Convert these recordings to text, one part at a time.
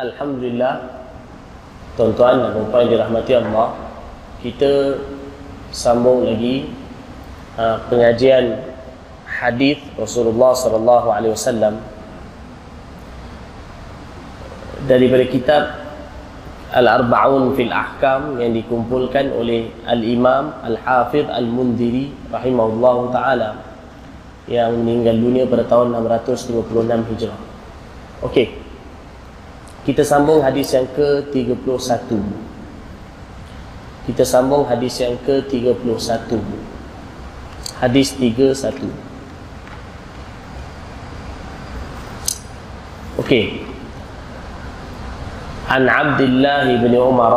Alhamdulillah Tuan-tuan dan puan yang dirahmati Allah Kita sambung lagi uh, pengajian hadis Rasulullah sallallahu alaihi wasallam daripada kitab Al-Arba'un fil Ahkam yang dikumpulkan oleh Al-Imam Al-Hafidh Al-Mundiri rahimahullahu taala yang meninggal dunia pada tahun 656 Hijrah. Okey. Kita sambung hadis yang ke-31. Kita sambung hadis yang ke-31. Hadis 31. Okey. An Abdullah bin Umar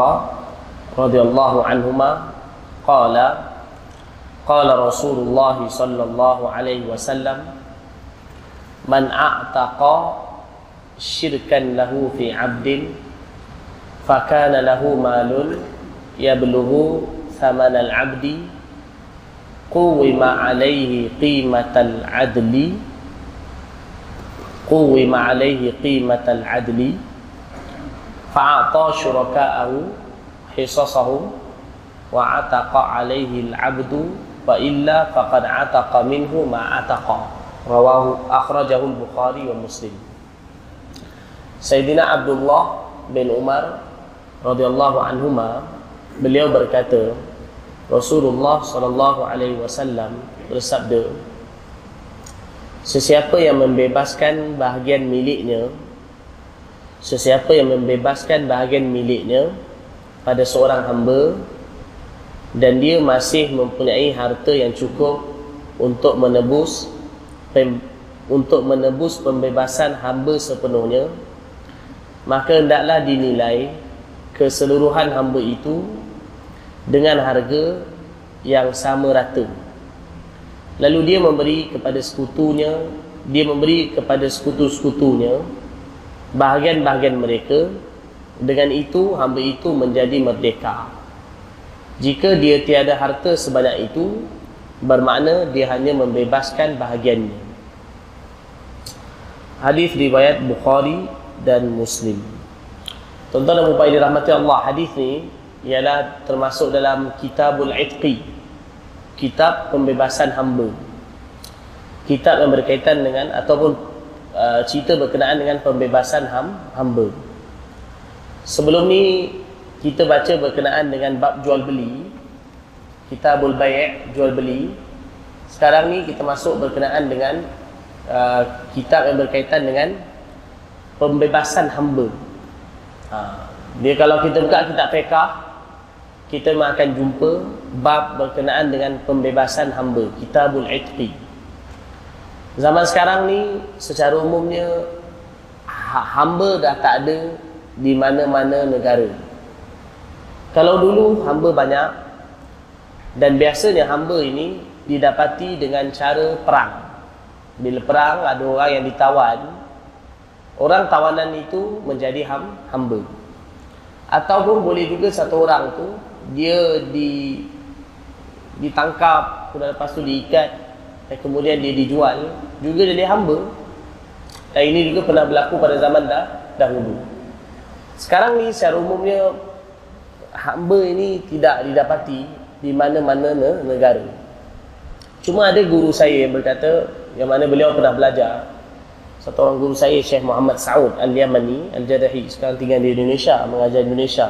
radhiyallahu anhuma qala qala Rasulullah sallallahu alaihi wasallam man a'taqa شركا له في عبد فكان له مال يبلغ ثمن العبد قوم عليه قيمة العدل. قوم عليه قيمة العدل. فأعطى شركاءه حصصهم وعتق عليه العبد وإلا فقد عتق منه ما عتق. رواه أخرجه البخاري ومسلم. Sayyidina Abdullah bin Umar radhiyallahu anhuma beliau berkata Rasulullah sallallahu alaihi wasallam bersabda Sesiapa yang membebaskan bahagian miliknya Sesiapa yang membebaskan bahagian miliknya pada seorang hamba dan dia masih mempunyai harta yang cukup untuk menebus untuk menebus pembebasan hamba sepenuhnya maka hendaklah dinilai keseluruhan hamba itu dengan harga yang sama rata. Lalu dia memberi kepada sekutunya dia memberi kepada sekutu-sekutunya bahagian-bahagian mereka. Dengan itu hamba itu menjadi merdeka. Jika dia tiada harta sebanyak itu bermakna dia hanya membebaskan bahagiannya. Hadis riwayat Bukhari dan Muslim. Tuan-tuan dan puan dirahmati Allah, hadis ni ialah termasuk dalam Kitabul Itqi. Kitab pembebasan hamba. Kitab yang berkaitan dengan ataupun uh, cerita berkenaan dengan pembebasan ham, hamba. Sebelum ni kita baca berkenaan dengan bab jual beli. Kitabul Bai' jual beli. Sekarang ni kita masuk berkenaan dengan uh, kitab yang berkaitan dengan pembebasan hamba. Ha. Dia kalau kita buka kitab fiqah, kita akan jumpa bab berkenaan dengan pembebasan hamba, Kitabul Itqi. Zaman sekarang ni secara umumnya ha, hamba dah tak ada di mana-mana negara. Kalau dulu hamba banyak dan biasanya hamba ini didapati dengan cara perang. Bila perang ada orang yang ditawan, orang tawanan itu menjadi ham, hamba. Ataupun boleh juga satu orang tu dia di ditangkap kemudian lepas tu diikat dan kemudian dia dijual juga jadi hamba. Dan ini juga pernah berlaku pada zaman dah dahulu. Sekarang ni secara umumnya hamba ini tidak didapati di mana-mana negara. Cuma ada guru saya yang berkata yang mana beliau pernah belajar satu orang guru saya Syekh Muhammad Saud Al-Yamani Al-Jadahi sekarang tinggal di Indonesia mengajar Indonesia.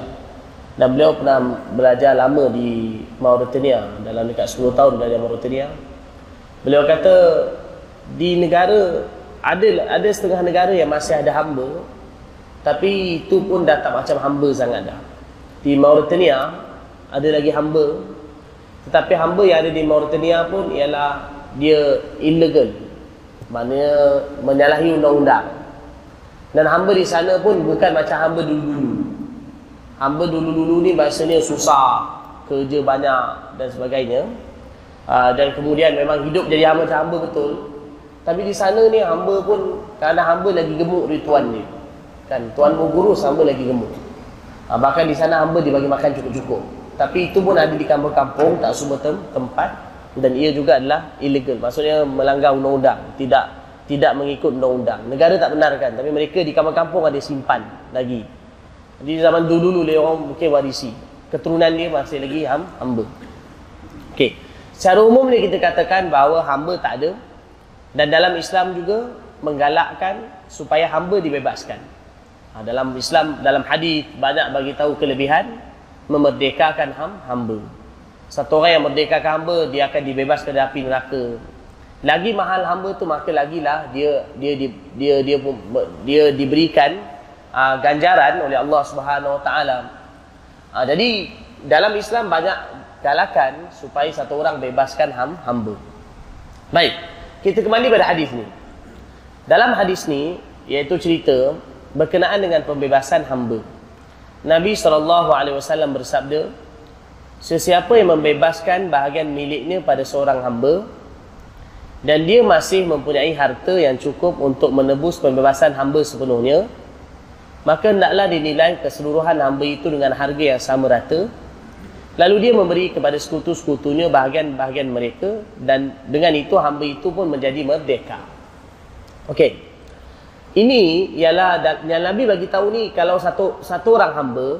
Dan beliau pernah belajar lama di Mauritania dalam dekat 10 tahun belajar Mauritania. Beliau kata di negara ada ada setengah negara yang masih ada hamba tapi itu pun dah tak macam hamba sangat dah. Di Mauritania ada lagi hamba. Tetapi hamba yang ada di Mauritania pun ialah dia illegal Maknanya menyalahi undang-undang. Dan hamba di sana pun bukan macam hamba dulu-dulu. Hamba dulu-dulu ni bahasanya susah, kerja banyak dan sebagainya. Uh, dan kemudian memang hidup jadi hamba macam hamba betul. Tapi di sana ni hamba pun kerana hamba lagi gemuk dari tuan dia. Kan tuan pun guru hamba lagi gemuk. Uh, bahkan di sana hamba dibagi makan cukup-cukup. Tapi itu pun ada di kampung-kampung, tak semua tem tempat dan ia juga adalah illegal maksudnya melanggar undang-undang tidak tidak mengikut undang-undang. Negara tak benarkan tapi mereka di kampung-kampung ada simpan lagi. Di zaman dulu-dulu dia orang mungkin warisi. Keturunan dia masih lagi ham, hamba. Okey. Secara umum ni kita katakan bahawa hamba tak ada dan dalam Islam juga menggalakkan supaya hamba dibebaskan. Ha, dalam Islam dalam hadis banyak bagi tahu kelebihan memerdekakan ham, hamba. Satu orang yang merdekakan hamba dia akan dibebaskan dari api neraka lagi mahal hamba tu maka lagilah dia dia dia dia dia, dia diberikan uh, ganjaran oleh Allah Subhanahu Wa Taala. Uh, jadi dalam Islam banyak galakan supaya satu orang bebaskan ham, hamba. Baik, kita kembali pada hadis ni. Dalam hadis ni iaitu cerita berkenaan dengan pembebasan hamba. Nabi SAW bersabda, Sesiapa yang membebaskan bahagian miliknya pada seorang hamba, dan dia masih mempunyai harta yang cukup untuk menebus pembebasan hamba sepenuhnya maka hendaklah dinilai keseluruhan hamba itu dengan harga yang sama rata lalu dia memberi kepada sekutu-sekutunya bahagian-bahagian mereka dan dengan itu hamba itu pun menjadi merdeka Okey. Ini ialah yang Nabi bagi tahu ni kalau satu satu orang hamba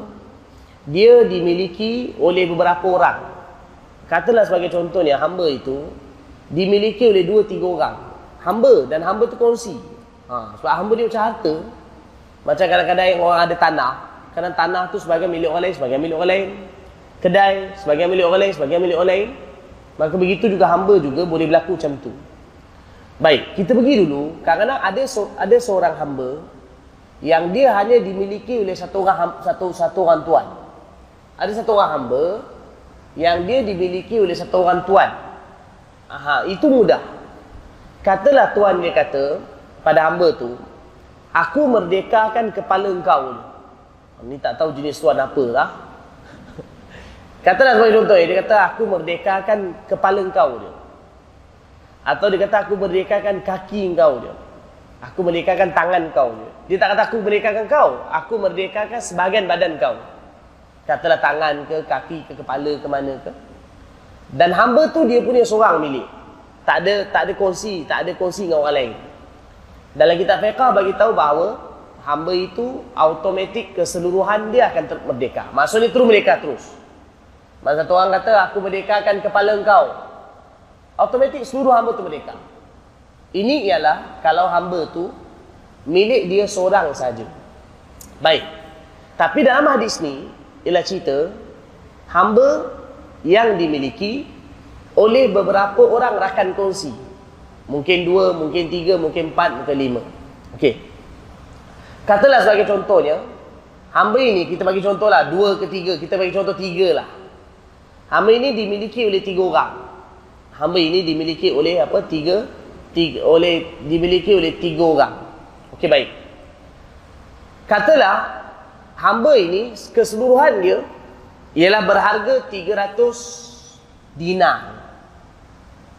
dia dimiliki oleh beberapa orang. Katalah sebagai contohnya hamba itu dimiliki oleh dua tiga orang. Hamba dan hamba tu kongsi. Ha, sebab hamba dia macam harta macam kadang-kadang orang ada tanah. Kadang tanah tu sebagai milik orang lain sebagai milik orang lain. Kedai sebagai milik orang lain sebagai milik orang lain. Maka begitu juga hamba juga boleh berlaku macam tu. Baik kita pergi dulu. Kadang-kadang ada ada seorang hamba yang dia hanya dimiliki oleh satu orang satu satu orang tuan ada satu orang hamba yang dia dimiliki oleh satu orang tuan Aha, itu mudah. Katalah tuan dia kata pada hamba tu, aku merdekakan kepala engkau. Ni tak tahu jenis tuan apa lah. Katalah sebagai contoh dia kata aku merdekakan kepala engkau dia. Atau dia kata aku merdekakan kaki engkau dia. Aku merdekakan tangan kau dia. Dia tak kata aku merdekakan kau, aku merdekakan sebahagian badan kau. Katalah tangan ke, kaki ke, kepala ke mana ke. Dan hamba tu dia punya seorang milik. Tak ada tak ada kongsi, tak ada kongsi dengan orang lain. Dalam kitab fiqh bagi tahu bahawa hamba itu automatik keseluruhan dia akan merdeka. Maksudnya terus merdeka terus. Masa satu orang kata aku merdekakan kepala engkau. Automatik seluruh hamba tu merdeka. Ini ialah kalau hamba tu milik dia seorang saja. Baik. Tapi dalam hadis ni ialah cerita hamba yang dimiliki oleh beberapa orang rakan kongsi. Mungkin dua, mungkin tiga, mungkin empat, mungkin lima. Okey. Katalah sebagai contohnya, hamba ini kita bagi contohlah dua ke tiga, kita bagi contoh tiga lah. Hamba ini dimiliki oleh tiga orang. Hamba ini dimiliki oleh apa? Tiga, tiga oleh dimiliki oleh tiga orang. Okey baik. Katalah hamba ini keseluruhan dia ialah berharga 300 dinar.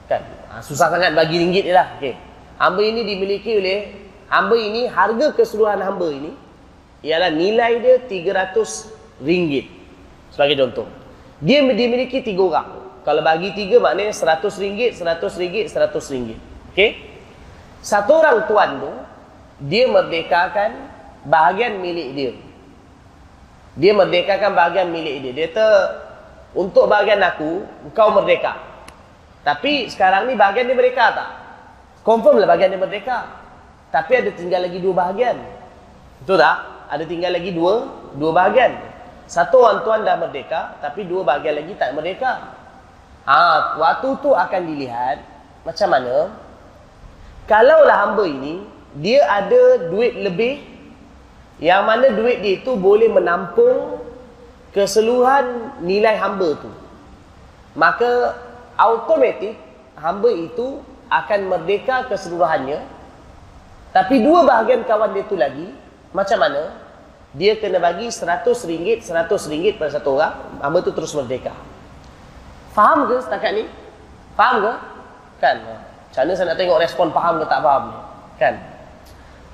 Kan? Ha, susah sangat bagi ringgit je lah. Okay. Hamba ini dimiliki oleh, hamba ini, harga keseluruhan hamba ini, ialah nilai dia 300 ringgit. Sebagai contoh. Dia dimiliki tiga orang. Kalau bagi tiga maknanya 100 ringgit, 100 ringgit, 100 ringgit. Okay? Satu orang tuan tu, dia merdekakan bahagian milik dia. Dia merdekakan bahagian milik dia. Dia kata, untuk bahagian aku, kau merdeka. Tapi sekarang ni bahagian dia merdeka tak? Confirm lah bahagian dia merdeka. Tapi ada tinggal lagi dua bahagian. Betul tak? Ada tinggal lagi dua dua bahagian. Satu orang tuan dah merdeka, tapi dua bahagian lagi tak merdeka. Ah, ha, waktu tu akan dilihat macam mana kalaulah hamba ini dia ada duit lebih yang mana duit dia itu boleh menampung keseluruhan nilai hamba tu. Maka automatik hamba itu akan merdeka keseluruhannya. Tapi dua bahagian kawan dia tu lagi, macam mana? Dia kena bagi 100 ringgit, 100 ringgit pada satu orang, hamba tu terus merdeka. Faham ke setakat ni? Faham ke? Kan? Macam mana saya nak tengok respon faham ke tak faham ni? Kan?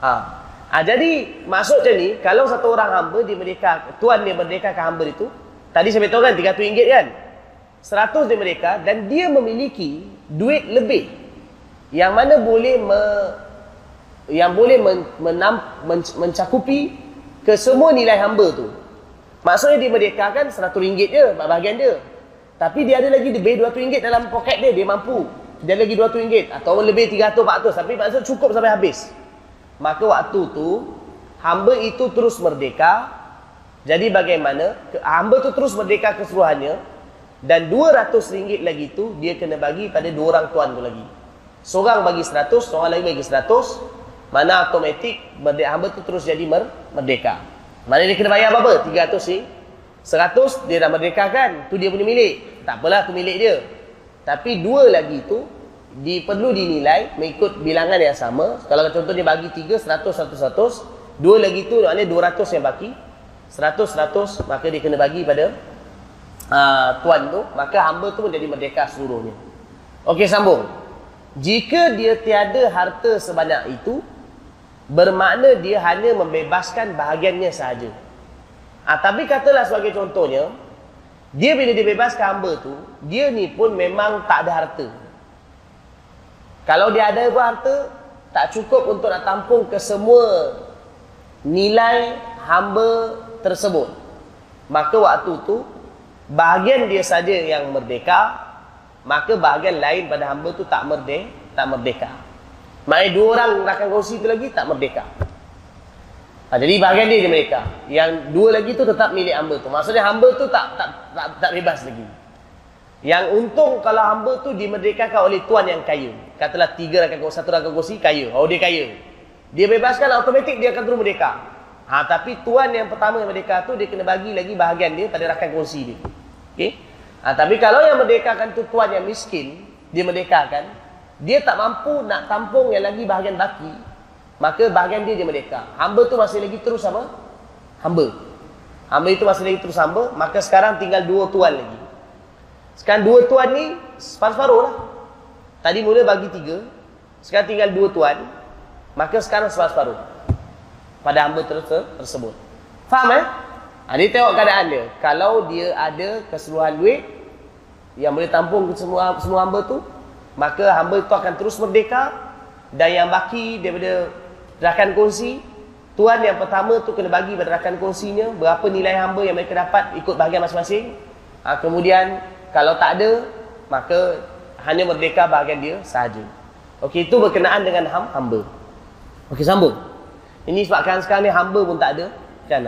Ha. Ha, jadi maksud macam ni, kalau satu orang hamba dia merdeka, tuan dia merdeka ke hamba itu, tadi saya beritahu kan 300 ringgit kan? 100 dia merdeka dan dia memiliki duit lebih yang mana boleh me, yang boleh men, menam, men, mencakupi ke semua nilai hamba tu. Maksudnya dia merdekakan RM100 je bahagian dia. Tapi dia ada lagi lebih RM200 dalam poket dia, dia mampu. Dia lagi RM200 atau lebih 300 400 tapi maksud cukup sampai habis. Maka waktu tu hamba itu terus merdeka. Jadi bagaimana? Hamba tu terus merdeka keseluruhannya dan RM200 lagi tu dia kena bagi pada dua orang tuan tu lagi. Seorang bagi 100, seorang lagi bagi 100. Mana automatik merdeka hamba tu terus jadi mer merdeka. Mana dia kena bayar apa? 300 ni. 100 dia dah merdeka kan? Tu dia punya milik. Tak apalah tu milik dia. Tapi dua lagi tu di, perlu dinilai mengikut bilangan yang sama. Kalau contoh dia bagi 3, 100, 100, 100. Dua lagi tu maknanya 200 yang baki. 100, 100 maka dia kena bagi pada uh, tuan tu. Maka hamba tu menjadi merdeka seluruhnya. Okey sambung. Jika dia tiada harta sebanyak itu, bermakna dia hanya membebaskan bahagiannya sahaja. Ah, tapi katalah sebagai contohnya, dia bila dia bebaskan hamba tu, dia ni pun memang tak ada harta. Kalau dia ada pun harta, tak cukup untuk nak tampung ke semua nilai hamba tersebut. Maka waktu tu, bahagian dia saja yang merdeka, maka bahagian lain pada hamba tu tak merdeka, tak merdeka. Maknanya dua orang rakan kongsi tu lagi tak merdeka. Ha, jadi bahagian dia je mereka. Yang dua lagi tu tetap milik hamba tu. Maksudnya hamba tu tak tak tak, tak bebas lagi. Yang untung kalau hamba tu dimerdekakan oleh tuan yang kaya. Katalah tiga rakan kongsi, satu rakan kongsi kaya. Oh dia kaya. Dia bebaskan automatik dia akan terus merdeka. Ha, tapi tuan yang pertama yang merdeka tu dia kena bagi lagi bahagian dia pada rakan kongsi dia. Okey? Ha, tapi kalau yang merdekakan tu tuan yang miskin, dia merdekakan, dia tak mampu nak tampung yang lagi bahagian baki, maka bahagian dia dia merdeka. Hamba tu masih lagi terus apa? Hamba. Hamba itu masih lagi terus hamba, maka sekarang tinggal dua tuan lagi. Sekarang dua tuan ni separuh-separuh lah. Tadi mula bagi tiga, sekarang tinggal dua tuan, maka sekarang separuh-separuh. Pada hamba ter tersebut. Faham eh? Ha, dia tengok keadaan dia. Kalau dia ada keseluruhan duit yang boleh tampung semua semua hamba tu, maka hamba itu akan terus merdeka dan yang baki daripada rakan kongsi tuan yang pertama tu kena bagi pada rakan kongsinya berapa nilai hamba yang mereka dapat ikut bahagian masing-masing ha, kemudian kalau tak ada maka hanya merdeka bahagian dia sahaja Okey itu berkenaan dengan ham, hamba Okey sambung ini sebabkan sekarang ni hamba pun tak ada kan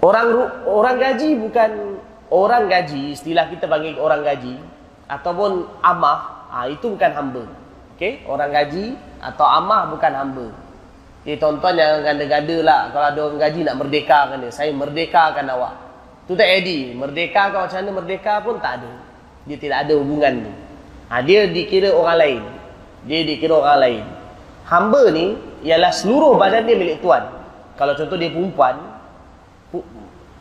orang orang gaji bukan orang gaji istilah kita panggil orang gaji ataupun amah ha, itu bukan hamba okey orang gaji atau amah bukan hamba. Jadi tuan-tuan jangan ganda-ganda lah kalau ada orang gaji nak merdekakan dia. Saya merdekakan awak. Tu tak edi. Merdeka kau macam mana merdeka pun tak ada. Dia tidak ada hubungan tu. Ha, dia dikira orang lain. Dia dikira orang lain. Hamba ni ialah seluruh badan dia milik tuan. Kalau contoh dia perempuan,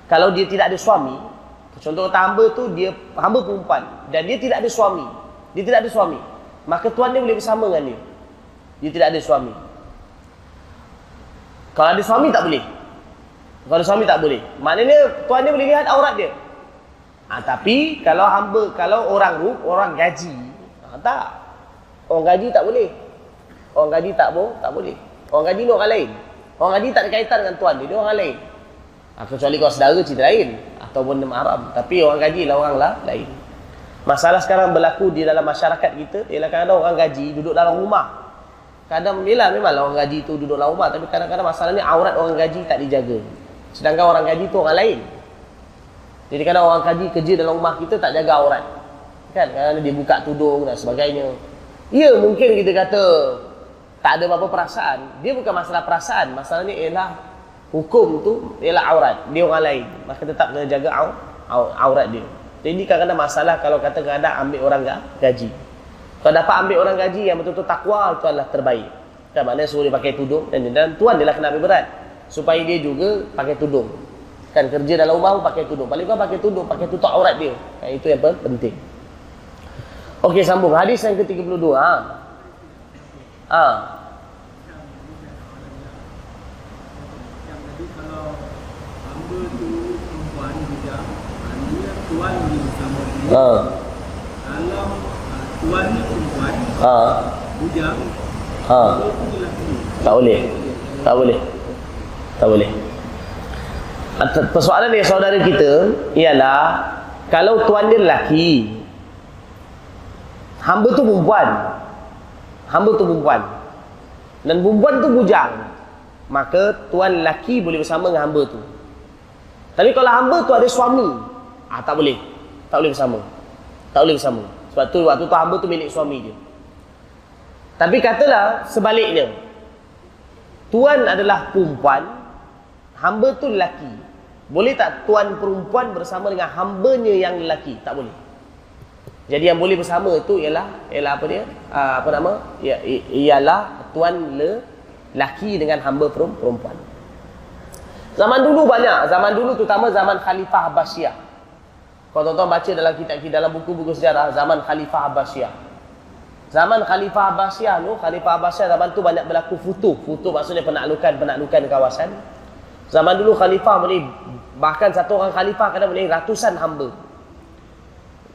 kalau dia tidak ada suami, contoh kata hamba tu dia hamba perempuan dan dia tidak ada suami. Dia tidak ada suami. Maka tuan dia boleh bersama dengan dia. Dia tidak ada suami. Kalau ada suami tak boleh. Kalau suami tak boleh. Maknanya tuan dia boleh lihat aurat dia. Ha, tapi kalau hamba, kalau orang rup, orang gaji. Ha, tak. Orang gaji tak boleh. Orang gaji tak boleh, tak boleh. Orang gaji ni orang lain. Orang gaji tak ada kaitan dengan tuan dia, dia orang lain. Ha, kecuali kalau saudara cerita lain. Ataupun mahram. Tapi orang gaji lah orang lah lain. Masalah sekarang berlaku di dalam masyarakat kita ialah kadang orang gaji duduk dalam rumah. Kadang bila memanglah orang gaji tu duduk dalam rumah tapi kadang-kadang masalahnya aurat orang gaji tak dijaga. Sedangkan orang gaji tu orang lain. Jadi kadang orang gaji kerja dalam rumah kita tak jaga aurat. Kan? Kadang dia buka tudung dan sebagainya. Ya mungkin kita kata tak ada apa-apa perasaan. Dia bukan masalah perasaan. Masalahnya ialah hukum tu ialah aurat. Dia orang lain. Maka tetap kena jaga aurat dia. Jadi kadang-kadang masalah kalau kata kadang ambil orang gaji. Kalau dapat ambil orang gaji yang betul-betul takwa itu adalah terbaik. Kan maknanya suruh dia pakai tudung dan, dan tuan dia lah kena ambil berat. Supaya dia juga pakai tudung. Kan kerja dalam rumah pun pakai tudung. Paling kurang pakai tudung, pakai tutup aurat dia. Kan, itu yang penting. Okey sambung. Hadis yang ke-32. Ha. Ha. Ha. Kalau tuan ni perempuan ha. bujang Ha. Tak boleh. Tak boleh. Tak boleh. Persoalan dia saudara kita ialah kalau tuan dia lelaki hamba tu perempuan. Hamba tu perempuan. Dan perempuan tu bujang maka tuan lelaki boleh bersama dengan hamba tu. Tapi kalau hamba tu ada suami ah tak boleh. Tak boleh bersama. Tak boleh bersama. Sebab tu waktu tu hamba tu milik suami dia. Tapi katalah sebaliknya tuan adalah perempuan hamba tu lelaki boleh tak tuan perempuan bersama dengan hambanya yang lelaki? Tak boleh. Jadi yang boleh bersama itu ialah ialah apa dia? Uh, apa nama? Ya, ialah tuan lelaki dengan hamba perempuan. Zaman dulu banyak, zaman dulu terutama zaman Khalifah Abbasiyah. Kalau tuan-tuan baca dalam kitab dalam buku-buku sejarah zaman Khalifah Abbasiyah. Zaman Khalifah Abbasiyah tu, Khalifah Abbasiyah zaman tu banyak berlaku futuh. Futuh maksudnya penaklukan-penaklukan kawasan. Zaman dulu khalifah boleh bahkan satu orang khalifah kadang boleh ratusan hamba.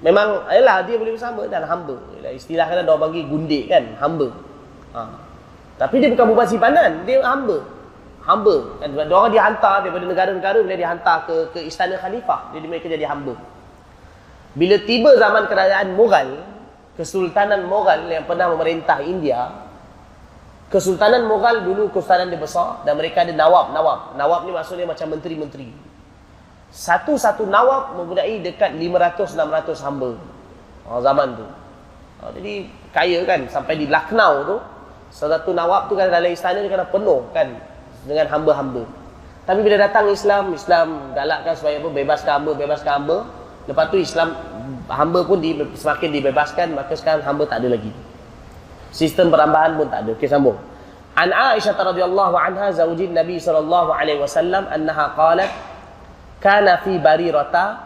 Memang ayalah dia boleh bersama dan hamba. Yalah, istilah kadang dia bagi gundik kan, hamba. Ha. Tapi dia bukan beban simpanan, dia hamba. Hamba. Kan dia orang dihantar daripada negara-negara boleh dihantar ke ke istana khalifah. Jadi mereka jadi hamba. Bila tiba zaman kerajaan Mughal, Kesultanan Mughal yang pernah memerintah India, Kesultanan Mughal dulu kesultanan dia besar dan mereka ada nawab-nawab. Nawab ni maksudnya macam menteri-menteri. Satu-satu nawab mempunyai dekat 500-600 hamba. Oh, zaman tu. Oh, jadi kaya kan sampai di Lucknow tu. Satu nawab tu kan dalam istana dia kena penuh kan dengan hamba-hamba. Tapi bila datang Islam, Islam galakkan supaya apa? Bebaskan hamba, bebaskan hamba. Lepas tu Islam hamba pun di, semakin dibebaskan, maka sekarang hamba tak ada lagi. Sistem perambahan pun tak ada. Okey sambung. An Aisyah radhiyallahu anha zaujin Nabi sallallahu alaihi wasallam annaha qalat kana fi barirata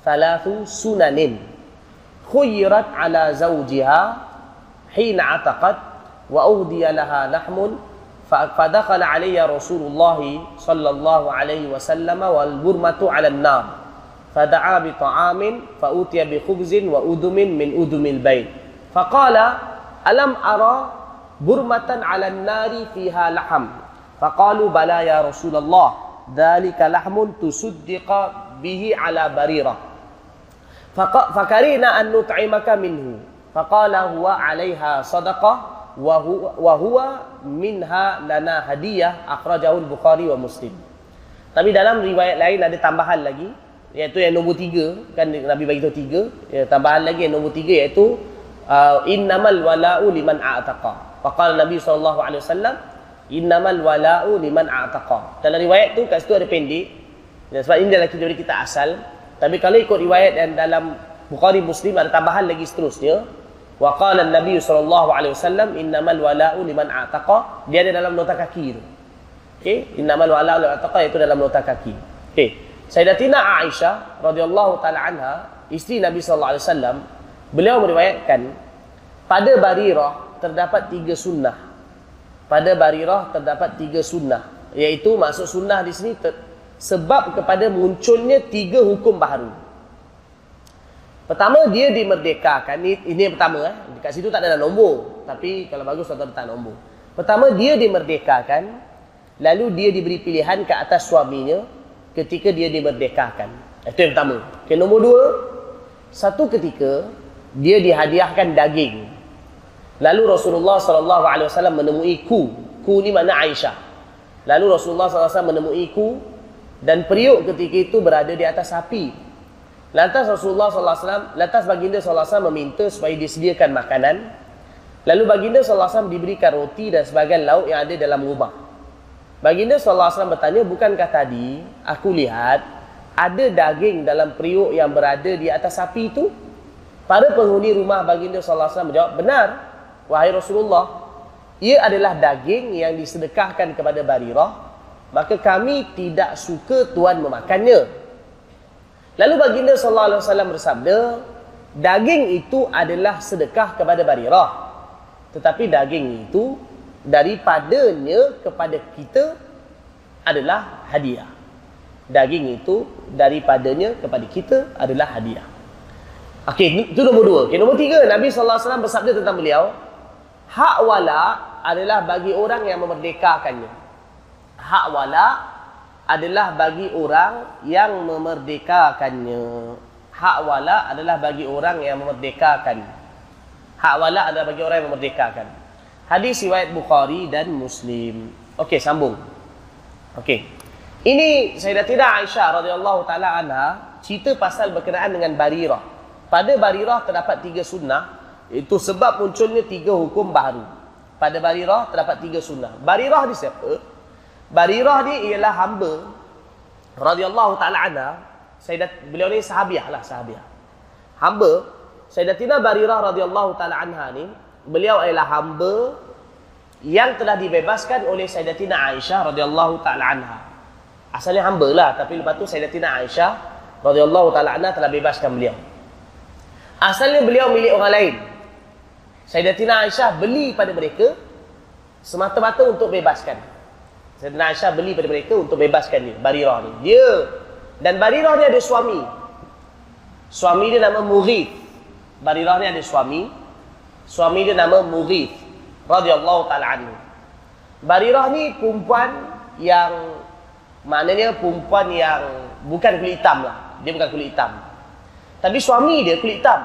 thalathu sunanin khuyirat ala zawjiha hina ataqat wa uhdiya laha lahmun فدخل علي رسول الله صلى الله عليه وسلم والبرمة على النار فدعا بطعام فأوتي بخبز وأدم من أدم البيت فقال alam ara burmatan ala nari fiha laham. Faqalu bala ya rasulullah dhalika lahmun tusuddiqa bihi ala barira. Fakarina an nut'imaka minhu. Faqala huwa 'alayha sadaqah wa wa huwa minha lana hadiyah akhrajahu al-bukhari wa muslim. Tapi dalam riwayat lain ada tambahan lagi iaitu yang nombor tiga kan Nabi bagi tahu tiga ya, tambahan lagi yang nombor tiga iaitu innamal wala'u liman a'taqa. Faqala Nabi wasallam innamal wala'u liman a'taqa. Dalam riwayat tu kat situ ada pendek. Sebab ini adalah kita kita asal. Tapi kalau ikut riwayat dan dalam Bukhari Muslim ada tambahan lagi seterusnya. Wa qala Nabi wasallam innamal wala'u liman a'taqa. Dia ada dalam nota kaki tu. Okey, innamal wala'u liman a'taqa itu dalam nota kaki. Okey. Sayyidatina Aisyah radhiyallahu taala anha, isteri Nabi sallallahu alaihi wasallam, Beliau meriwayatkan pada Barirah terdapat tiga sunnah. Pada Barirah terdapat tiga sunnah. Iaitu maksud sunnah di sini ter, sebab kepada munculnya tiga hukum baru. Pertama dia dimerdekakan. Ini, ini yang pertama. Eh. Dekat situ tak ada nombor. Tapi kalau bagus tuan letak nombor. Pertama dia dimerdekakan. Lalu dia diberi pilihan ke atas suaminya ketika dia dimerdekakan. Itu yang pertama. Okay, nombor dua. Satu ketika dia dihadiahkan daging. Lalu Rasulullah sallallahu alaihi wasallam menemui ku. Ku ni mana Aisyah. Lalu Rasulullah sallallahu alaihi wasallam menemui ku dan periuk ketika itu berada di atas api. Lantas Rasulullah sallallahu alaihi wasallam, lantas baginda sallallahu alaihi wasallam meminta supaya disediakan makanan. Lalu baginda sallallahu alaihi wasallam diberikan roti dan sebagian lauk yang ada dalam rumah. Baginda sallallahu alaihi wasallam bertanya, "Bukankah tadi aku lihat ada daging dalam periuk yang berada di atas api itu?" Para penghuni rumah baginda sallallahu alaihi menjawab, "Benar, wahai Rasulullah. Ia adalah daging yang disedekahkan kepada Barirah, maka kami tidak suka tuan memakannya." Lalu baginda sallallahu alaihi wasallam bersabda, "Daging itu adalah sedekah kepada Barirah. Tetapi daging itu daripadanya kepada kita adalah hadiah." Daging itu daripadanya kepada kita adalah hadiah. Okey, itu nombor dua. Okey, nombor tiga, Nabi SAW bersabda tentang beliau. Hak wala adalah bagi orang yang memerdekakannya. Hak wala adalah bagi orang yang memerdekakannya. Hak wala adalah bagi orang yang memerdekakan. Hak wala adalah bagi orang yang memerdekakan. Hadis riwayat Bukhari dan Muslim. Okey, sambung. Okey. Ini Sayyidatina Aisyah radhiyallahu taala anha cerita pasal berkenaan dengan barirah. Pada barirah terdapat tiga sunnah itu sebab munculnya tiga hukum baru. Pada barirah terdapat tiga sunnah. Barirah ni siapa? Barirah ni ialah hamba radhiyallahu taala anha Sayyidat beliau ni sahabiah lah sahabiah. Hamba Sayyidatina Barirah radhiyallahu taala anha ni beliau adalah hamba yang telah dibebaskan oleh Sayyidatina Aisyah radhiyallahu taala anha. Asalnya hamba lah tapi lepas tu Sayyidatina Aisyah radhiyallahu taala anha telah bebaskan beliau. Asalnya beliau milik orang lain. Sayyidatina Aisyah beli pada mereka semata-mata untuk bebaskan. Sayyidatina Aisyah beli pada mereka untuk bebaskan dia, Barirah ni. Dia dan Barirah ni ada suami. Suami dia nama Mughith. Barirah ni ada suami. Suami dia nama Mughith. radhiyallahu ta'ala anhu. Barirah ni perempuan yang maknanya perempuan yang bukan kulit hitam lah. Dia bukan kulit hitam. Tapi suami dia kulit hitam.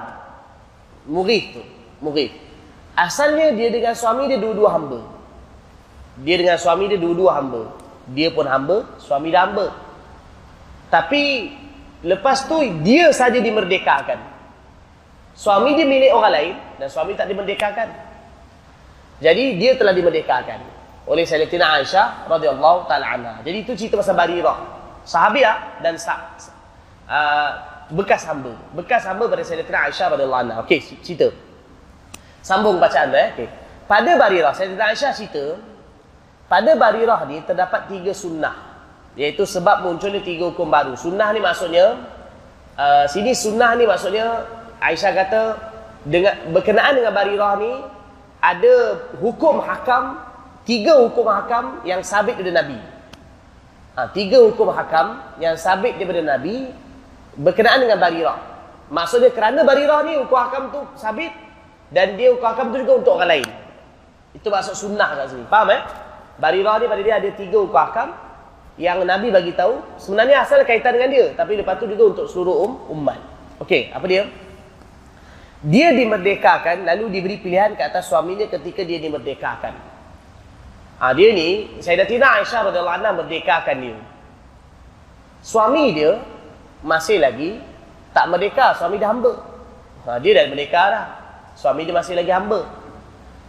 Mughith tu. Mughith. Asalnya dia dengan suami dia dua-dua hamba. Dia dengan suami dia dua-dua hamba. Dia pun hamba, suami dia hamba. Tapi lepas tu dia saja dimerdekakan. Suami dia milik orang lain dan suami tak dimerdekakan. Jadi dia telah dimerdekakan oleh Sayyidatina Aisyah radhiyallahu taala anha. Jadi itu cerita pasal Barirah. Sahabiah dan sa uh, bekas hamba. Bekas hamba pada Sayyidatina Aisyah radhiyallahu anha. Okey, cerita. Sambung bacaan eh. Okey. Pada Barirah, Sayyidatina Aisyah cerita pada Barirah ni terdapat tiga sunnah Iaitu sebab munculnya tiga hukum baru. Sunnah ni maksudnya, uh, sini sunnah ni maksudnya, Aisyah kata, dengan, berkenaan dengan barirah ni, ada hukum hakam, tiga hukum hakam yang sabit daripada Nabi. Ha, tiga hukum hakam yang sabit daripada Nabi, berkenaan dengan barirah. Maksudnya kerana barirah ni, hukum hakam tu sabit, dan dia hukum hakam tu juga untuk orang lain. Itu maksud sunnah kat sini. Faham eh? Barirah ni pada dia ada tiga hukum hakam, yang Nabi bagi tahu sebenarnya asal kaitan dengan dia tapi lepas tu juga untuk seluruh um, umat. Okey, apa dia? Dia dimerdekakan lalu diberi pilihan ke atas suaminya ketika dia dimerdekakan. Ha, dia ni Sayyidatina Aisyah radhiyallahu anha merdekakan dia. Suami dia masih lagi tak merdeka, suami dia hamba. Ha, dia dah merdeka dah. Suami dia masih lagi hamba.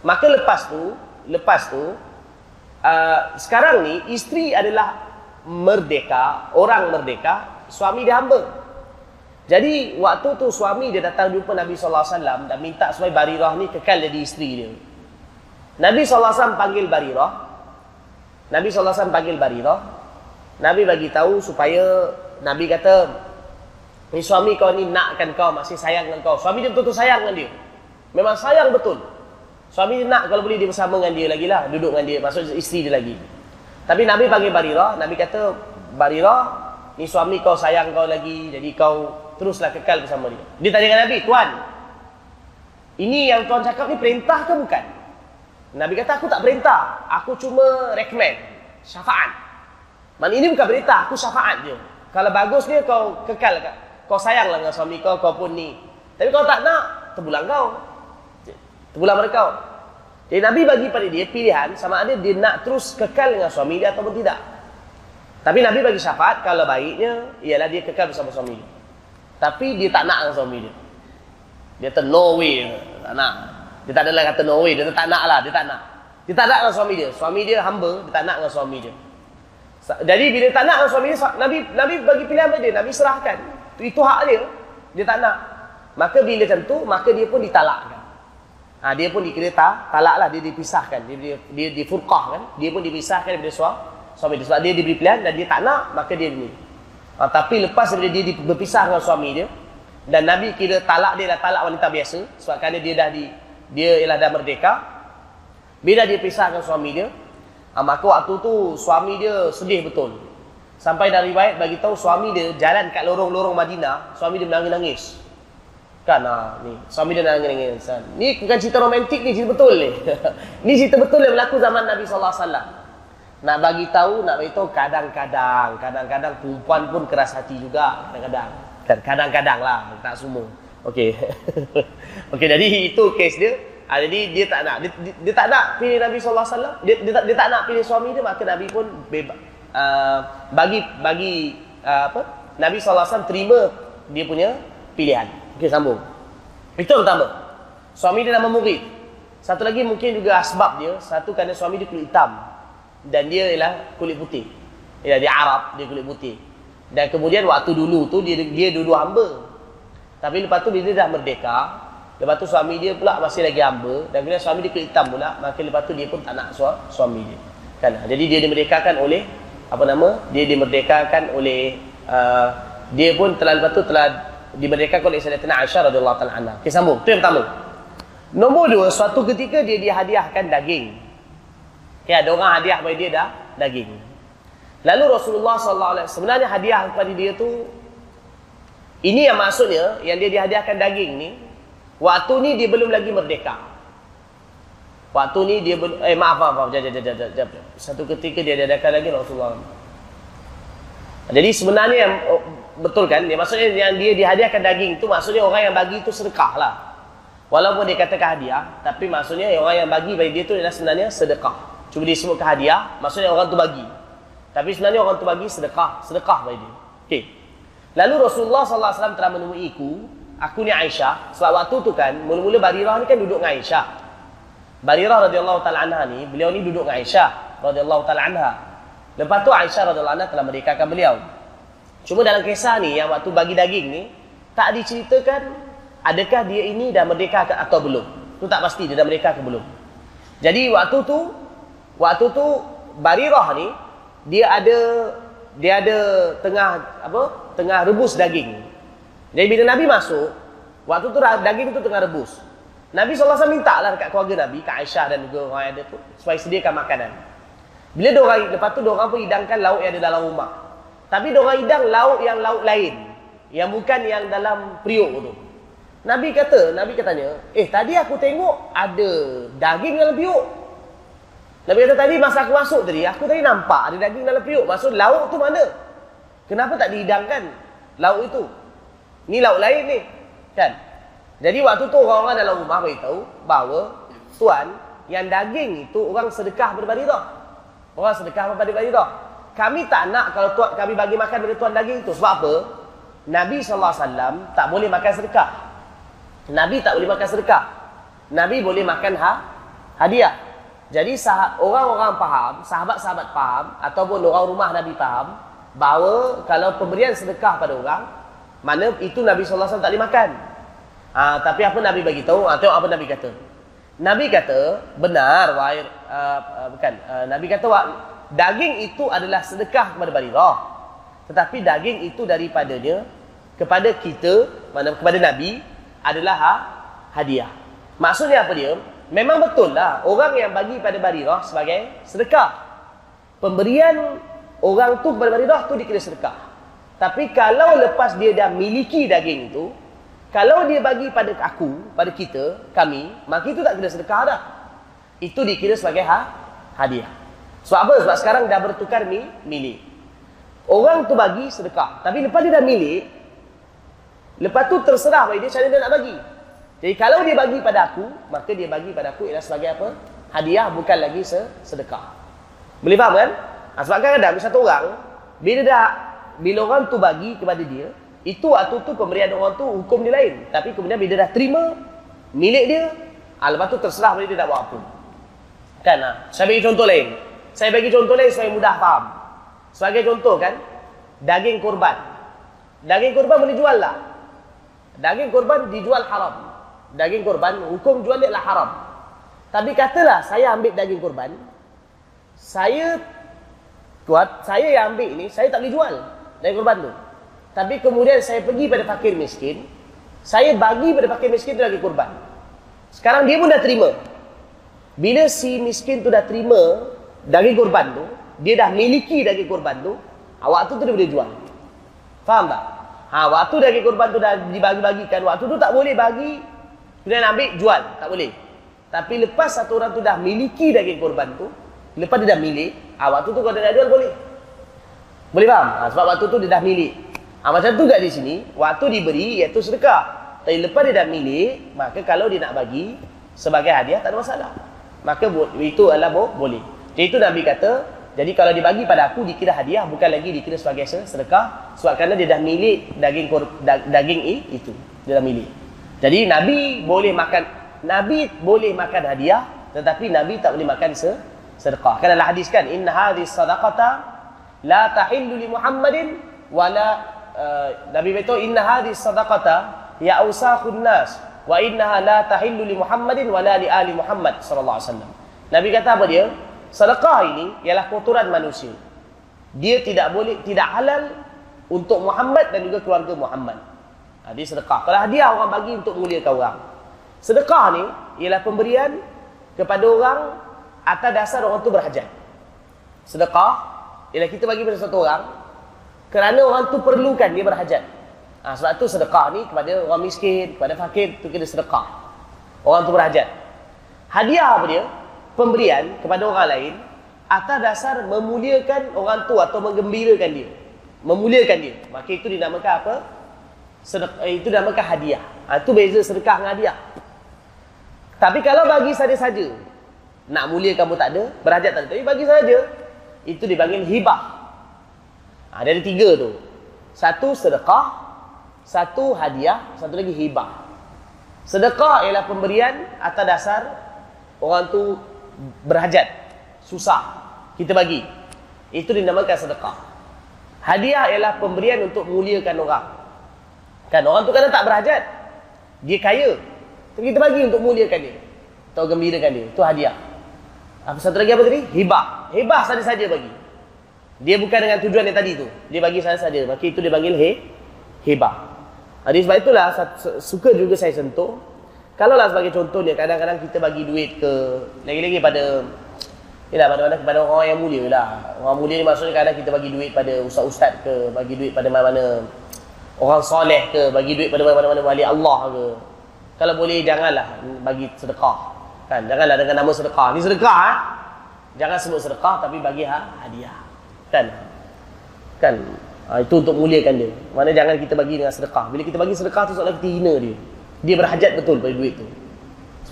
Maka lepas tu, lepas tu uh, sekarang ni isteri adalah merdeka, orang merdeka, suami dia hamba. Jadi waktu tu suami dia datang jumpa Nabi sallallahu alaihi wasallam dan minta supaya Barirah ni kekal jadi isteri dia. Nabi sallallahu alaihi wasallam panggil Barirah. Nabi sallallahu alaihi wasallam panggil Barirah. Nabi bagi tahu supaya Nabi kata ni suami kau ni nakkan kau masih sayang dengan kau. Suami dia betul-betul sayang dengan dia. Memang sayang betul. Suami dia nak kalau boleh dia bersama dengan dia lagi lah. Duduk dengan dia. Maksud isteri dia lagi. Tapi Nabi panggil Barirah, Nabi kata, Barirah, ni suami kau sayang kau lagi, jadi kau teruslah kekal bersama dia. Dia tanya dengan Nabi, Tuan, ini yang Tuan cakap ni perintah ke bukan? Nabi kata, aku tak perintah. Aku cuma recommend. Syafaat. Mana ini bukan perintah, aku syafaat je. Kalau bagus dia, kau kekal. Kau sayanglah dengan suami kau, kau pun ni. Tapi kalau tak nak, terbulang kau. Terbulang mereka. Jadi Nabi bagi pada dia pilihan sama ada dia nak terus kekal dengan suami dia ataupun tidak. Tapi Nabi bagi syafaat kalau baiknya ialah dia kekal bersama suami dia. Tapi dia tak nak dengan suami dia. Dia kata no way. Tak nak. Dia tak adalah kata no way. Dia tak nak lah. Dia tak nak. Dia tak nak dengan suami dia. Suami dia hamba. Dia tak nak dengan suami dia. Jadi bila dia tak nak suami dia, Nabi Nabi bagi pilihan pada dia. Nabi serahkan. Itu hak dia. Dia tak nak. Maka bila macam tu, maka dia pun ditalakkan. Ha, dia pun dikira tak, talak lah, dia dipisahkan. Dia, dia, dia difurqah kan. Dia pun dipisahkan daripada suami. suami dia. Sebab dia diberi pilihan dan dia tak nak, maka dia ni. Ha, tapi lepas daripada dia berpisah dengan suami dia, dan Nabi kira talak dia dah talak wanita biasa, sebab kerana dia dah di, dia ialah dah merdeka. Bila dia pisah dengan suami dia, ha, maka waktu tu suami dia sedih betul. Sampai dari riwayat bagi tahu suami dia jalan kat lorong-lorong Madinah, suami dia menangis-nangis. Kan ah, ni suami dia nangis nangis. Ni bukan cerita romantik ni cerita betul ni. ni cerita betul yang berlaku zaman Nabi sallallahu alaihi wasallam. Nak bagi tahu, nak bagi tahu kadang-kadang, kadang-kadang perempuan pun keras hati juga kadang-kadang. Kan kadang-kadang lah, tak semua. Okey. Okey, jadi itu kes dia. Ha, jadi dia tak nak dia, dia, dia tak nak pilih Nabi sallallahu alaihi wasallam. Dia, dia, dia tak nak pilih suami dia, maka Nabi pun bebas uh, bagi bagi uh, apa? Nabi sallallahu alaihi wasallam terima dia punya pilihan. Okey, sambung. Itu pertama. Suami dia nama murid. Satu lagi mungkin juga sebab dia, satu kerana suami dia kulit hitam dan dia ialah kulit putih. Ialah dia Arab, dia kulit putih. Dan kemudian waktu dulu tu dia dia dulu hamba. Tapi lepas tu bila dia dah merdeka, lepas tu suami dia pula masih lagi hamba dan bila suami dia kulit hitam pula, maka lepas tu dia pun tak nak suami dia. Kan? Jadi dia dimerdekakan oleh apa nama? Dia dimerdekakan oleh uh, dia pun telah lepas tu telah dimerdekakan oleh Sayyidatina Aisyah radhiyallahu taala anha. Okey sambung. Itu yang pertama. Nombor dua, suatu ketika dia dihadiahkan daging. Okay, ada orang hadiah kepada dia dah daging. Lalu Rasulullah sallallahu alaihi sebenarnya hadiah kepada dia tu ini yang maksudnya yang dia dihadiahkan daging ni waktu ni dia belum lagi merdeka. Waktu ni dia belum eh maaf maaf, maaf jap, jap, jap, jap. Satu ketika dia dihadiahkan daging Rasulullah. Jadi sebenarnya yang oh, betul kan? Dia maksudnya yang dia dihadiahkan daging tu maksudnya orang yang bagi itu sedekah lah. Walaupun dia katakan hadiah, tapi maksudnya orang yang bagi bagi dia tu adalah sebenarnya sedekah. Cuma dia sebutkan hadiah, maksudnya orang tu bagi. Tapi sebenarnya orang tu bagi sedekah, sedekah bagi dia. Okey. Lalu Rasulullah sallallahu alaihi wasallam telah menemui aku, ni Aisyah, sebab waktu tu kan mula-mula Barirah ni kan duduk dengan Aisyah. Barirah radhiyallahu taala anha ni, beliau ni duduk dengan Aisyah radhiyallahu taala anha. Lepas tu Aisyah radhiyallahu anha telah merdekakan beliau. Cuma dalam kisah ni yang waktu bagi daging ni tak diceritakan adakah dia ini dah merdeka atau belum. Tu tak pasti dia dah merdeka ke belum. Jadi waktu tu waktu tu Barirah ni dia ada dia ada tengah apa? Tengah rebus daging. Jadi bila Nabi masuk, waktu tu daging tu tengah rebus. Nabi SAW minta lah dekat keluarga Nabi, kat Aisyah dan juga orang yang ada tu, supaya sediakan makanan. Bila diorang, lepas tu diorang pun hidangkan lauk yang ada dalam rumah. Tapi diorang hidang lauk yang lauk lain. Yang bukan yang dalam periuk tu. Nabi kata, Nabi katanya, eh tadi aku tengok ada daging dalam periuk. Nabi kata tadi masa aku masuk tadi, aku tadi nampak ada daging dalam periuk. Maksud lauk tu mana? Kenapa tak dihidangkan lauk itu? Ni lauk lain ni. Kan? Jadi waktu tu orang-orang dalam rumah beritahu bahawa tuan yang daging itu orang sedekah berbadi dah. Orang sedekah berbadi dah kami tak nak kalau tuan kami bagi makan pada tuan daging itu. Sebab apa? Nabi SAW tak boleh makan sedekah. Nabi tak boleh makan sedekah. Nabi boleh makan ha hadiah. Jadi orang-orang faham, sahabat-sahabat faham, ataupun orang rumah Nabi faham, bahawa kalau pemberian sedekah pada orang, mana itu Nabi SAW tak boleh makan. Ha, tapi apa Nabi bagi tahu? Ha, tengok apa Nabi kata. Nabi kata, benar, wahai, uh, uh, bukan, uh, Nabi kata, daging itu adalah sedekah kepada barirah tetapi daging itu daripadanya kepada kita mana kepada nabi adalah ha, hadiah maksudnya apa dia memang betul lah orang yang bagi pada barirah sebagai sedekah pemberian orang tu kepada barirah tu dikira sedekah tapi kalau lepas dia dah miliki daging itu kalau dia bagi pada aku pada kita kami maka itu tak kira sedekah dah itu dikira sebagai ha, hadiah sebab apa? Sebab sekarang dah bertukar mi, milik. Orang tu bagi sedekah. Tapi lepas dia dah milik, lepas tu terserah bagi dia cara dia nak bagi. Jadi kalau dia bagi pada aku, maka dia bagi pada aku ialah sebagai apa? Hadiah bukan lagi sedekah. Boleh faham kan? Ha, sebab kadang-kadang satu orang, bila dah, bila orang tu bagi kepada dia, itu waktu tu pemberian orang tu hukum dia lain. Tapi kemudian bila dia dah terima milik dia, ha, lepas tu terserah bagi dia nak buat apa. Kan? Ha? Saya bagi contoh lain. Saya bagi contoh lain supaya mudah faham. Sebagai contoh kan, daging kurban. Daging kurban boleh jual lah. Daging kurban dijual haram. Daging kurban, hukum jual dia lah haram. Tapi katalah saya ambil daging kurban, saya kuat, saya yang ambil ini, saya tak boleh jual daging kurban tu. Tapi kemudian saya pergi pada fakir miskin, saya bagi pada fakir miskin tu daging kurban. Sekarang dia pun dah terima. Bila si miskin tu dah terima daging korban tu, dia dah miliki daging korban tu, waktu tu dia boleh jual. Faham tak? Ha, waktu daging kurban tu dah dibagi-bagikan, waktu tu tak boleh bagi, kemudian ambil, jual. Tak boleh. Tapi lepas satu orang tu dah miliki daging kurban tu, lepas dia dah milik, ha, waktu tu kalau dia dah jual, boleh. Boleh faham? Ha, sebab waktu tu dia dah milik. Ha, macam tu kat di sini, waktu diberi, iaitu sedekah. Tapi lepas dia dah milik, maka kalau dia nak bagi, sebagai hadiah, tak ada masalah. Maka itu adalah boleh. Jadi itu Nabi kata, jadi kalau dibagi pada aku dikira hadiah bukan lagi dikira sebagai sedekah sebab kerana dia dah milik daging daging itu. Dia dah milik. Jadi Nabi boleh makan Nabi boleh makan hadiah tetapi Nabi tak boleh makan se sedekah. Kan dalam hadis kan inna hadhihi sadaqata la tahillu li Muhammadin wala uh, Nabi beritahu inna hadhihi sadaqata ya ausakhun nas wa innaha la tahillu li Muhammadin wala li ali Muhammad sallallahu alaihi wasallam. Nabi kata apa dia? sedekah ini ialah kotoran manusia. Dia tidak boleh tidak halal untuk Muhammad dan juga keluarga Muhammad. Ha, dia sedekah. Kalau hadiah orang bagi untuk muliakan orang. Sedekah ni ialah pemberian kepada orang atas dasar orang tu berhajat. Sedekah ialah kita bagi pada satu orang kerana orang tu perlukan dia berhajat. Ha, sebab tu sedekah ni kepada orang miskin, kepada fakir tu kena sedekah. Orang tu berhajat. Hadiah apa dia? pemberian kepada orang lain atas dasar memuliakan orang tu atau menggembirakan dia. Memuliakan dia. Maka itu dinamakan apa? Sedekah, eh, itu dinamakan hadiah. Ha, itu beza sedekah dengan hadiah. Tapi kalau bagi saja-saja, nak mulia kamu tak ada, berhajat tak ada. Tapi bagi saja, itu dipanggil hibah. Ha, ada tiga tu. Satu sedekah, satu hadiah, satu lagi hibah. Sedekah ialah pemberian atas dasar orang tu berhajat, susah, kita bagi. Itu dinamakan sedekah. Hadiah ialah pemberian untuk muliakan orang. Kan orang tu kadang tak berhajat. Dia kaya. Tapi kita bagi untuk muliakan dia. Atau gembirakan dia. Itu hadiah. Apa satu lagi apa tadi? Hibah. Hibah saja-saja bagi. Dia bukan dengan tujuan yang tadi tu. Dia bagi saja-saja. Maka itu dia panggil he, hibah. Jadi sebab itulah suka juga saya sentuh kalau lah sebagai contohnya kadang-kadang kita bagi duit ke lagi-lagi pada Yalah, mana-mana kepada orang yang mulia lah. Orang mulia ni maksudnya kadang kita bagi duit pada ustaz-ustaz ke, bagi duit pada mana-mana orang soleh ke, bagi duit pada mana-mana wali Allah ke. Kalau boleh, janganlah bagi sedekah. Kan? Janganlah dengan nama sedekah. Ni sedekah, eh? Jangan sebut sedekah, tapi bagi ha, hadiah. Kan? Kan? Ha, itu untuk muliakan dia. Mana jangan kita bagi dengan sedekah. Bila kita bagi sedekah tu, seolah kita hina dia. Dia berhajat betul pada duit tu.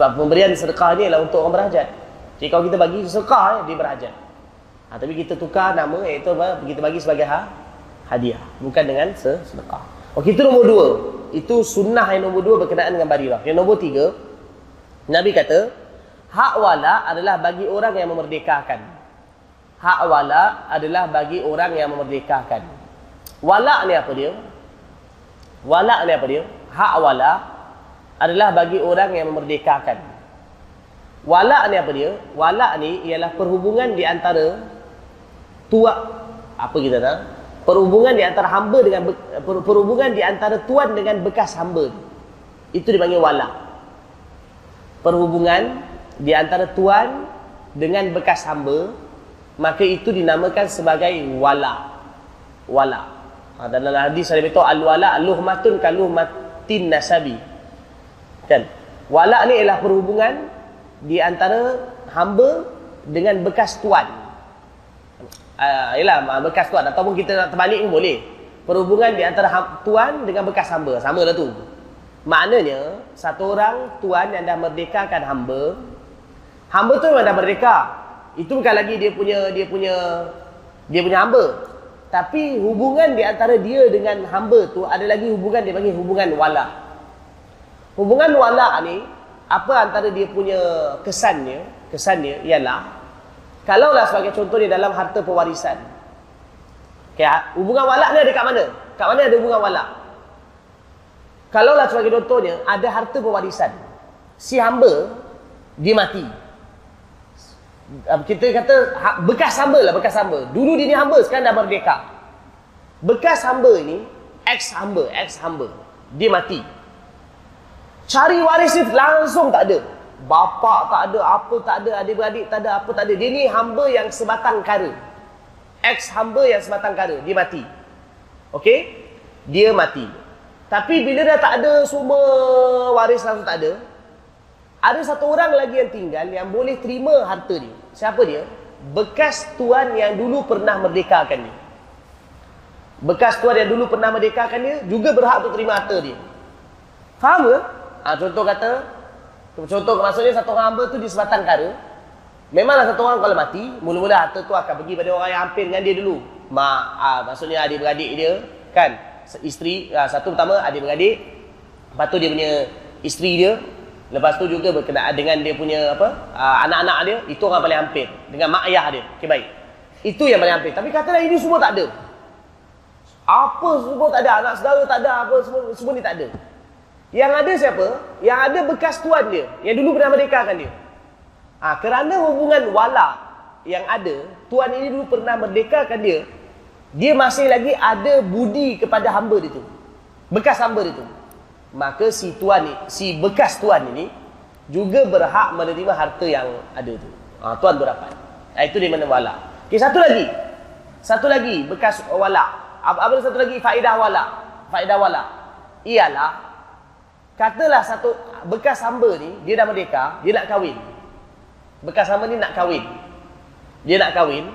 Sebab pemberian sedekah ni adalah untuk orang berhajat. Jadi kalau kita bagi sedekah, dia berhajat. Ha, tapi kita tukar nama iaitu apa? Kita bagi sebagai ha? hadiah. Bukan dengan sedekah. Okey, itu nombor dua. Itu sunnah yang nombor dua berkenaan dengan barirah. Yang nombor tiga, Nabi kata, hak wala adalah bagi orang yang memerdekakan. Hak wala adalah bagi orang yang memerdekakan. Wala ni apa dia? Wala ni apa dia? Hak wala adalah bagi orang yang memerdekakan. Walak ni apa dia? Walak ni ialah perhubungan di antara tuan apa kita tahu? Perhubungan di antara hamba dengan perhubungan di antara tuan dengan bekas hamba. Itu dipanggil walak. Perhubungan di antara tuan dengan bekas hamba, maka itu dinamakan sebagai walak. Walak. Ha, dalam hadis ada betul al-wala luhmatun kaluhmatin nasabi. Kan? Walak ni ialah perhubungan di antara hamba dengan bekas tuan. Uh, ialah bekas tuan. Ataupun kita nak terbalik pun boleh. Perhubungan di antara tuan dengan bekas hamba. Sama lah tu. Maknanya satu orang tuan yang dah merdekakan hamba hamba tu memang dah merdeka itu bukan lagi dia punya dia punya dia punya hamba tapi hubungan di antara dia dengan hamba tu ada lagi hubungan dia panggil hubungan wala Hubungan wala ni apa antara dia punya kesannya? Kesannya ialah kalaulah sebagai contoh di dalam harta pewarisan. Okay, hubungan wala ni ada kat mana? Kat mana ada hubungan wala? Kalaulah sebagai contohnya ada harta pewarisan. Si hamba dia mati. Kita kata ha, bekas hamba lah bekas hamba. Dulu dia ni hamba sekarang dah merdeka. Bekas hamba ini ex hamba, ex hamba. Dia mati. Cari waris ni langsung tak ada. Bapa tak ada, apa tak ada, adik-beradik tak ada, apa tak ada. Dia ni hamba yang sebatang kara. Ex hamba yang sebatang kara. Dia mati. Okey? Dia mati. Tapi bila dah tak ada semua waris langsung tak ada, ada satu orang lagi yang tinggal yang boleh terima harta dia. Siapa dia? Bekas tuan yang dulu pernah merdekakan dia. Bekas tuan yang dulu pernah merdekakan dia juga berhak untuk terima harta dia. Faham ke? Ha, contoh kata, contoh maksudnya satu orang hamba tu di sebatan kara. Memanglah satu orang kalau mati, mula-mula harta tu akan pergi pada orang yang hampir dengan dia dulu. Mak, ha, maksudnya adik-beradik dia, kan? isteri uh, satu pertama adik beradik lepas tu dia punya isteri dia lepas tu juga berkenaan dengan dia punya apa uh, anak-anak dia itu orang paling hampir. Dengan mak ayah dia. Okey baik. Itu yang paling hampir. Tapi katalah ini semua tak ada. Apa semua tak ada? Anak saudara tak ada apa semua semua ni tak ada. Yang ada siapa? Yang ada bekas tuan dia. Yang dulu pernah merdekakan dia. Ah ha, kerana hubungan wala yang ada tuan ini dulu pernah merdekakan dia dia masih lagi ada budi kepada hamba dia tu. Bekas hamba dia tu. Maka si tuan ni, si bekas tuan ini juga berhak menerima harta yang ada tu. Ha, tuan tu dapat. Ha, itu di mana wala. Okey, satu lagi. Satu lagi bekas wala. Apa, apa satu lagi faedah wala? Faedah wala. Ialah katalah satu bekas hamba ni dia dah merdeka, dia nak kahwin. Bekas hamba ni nak kahwin. Dia nak kahwin.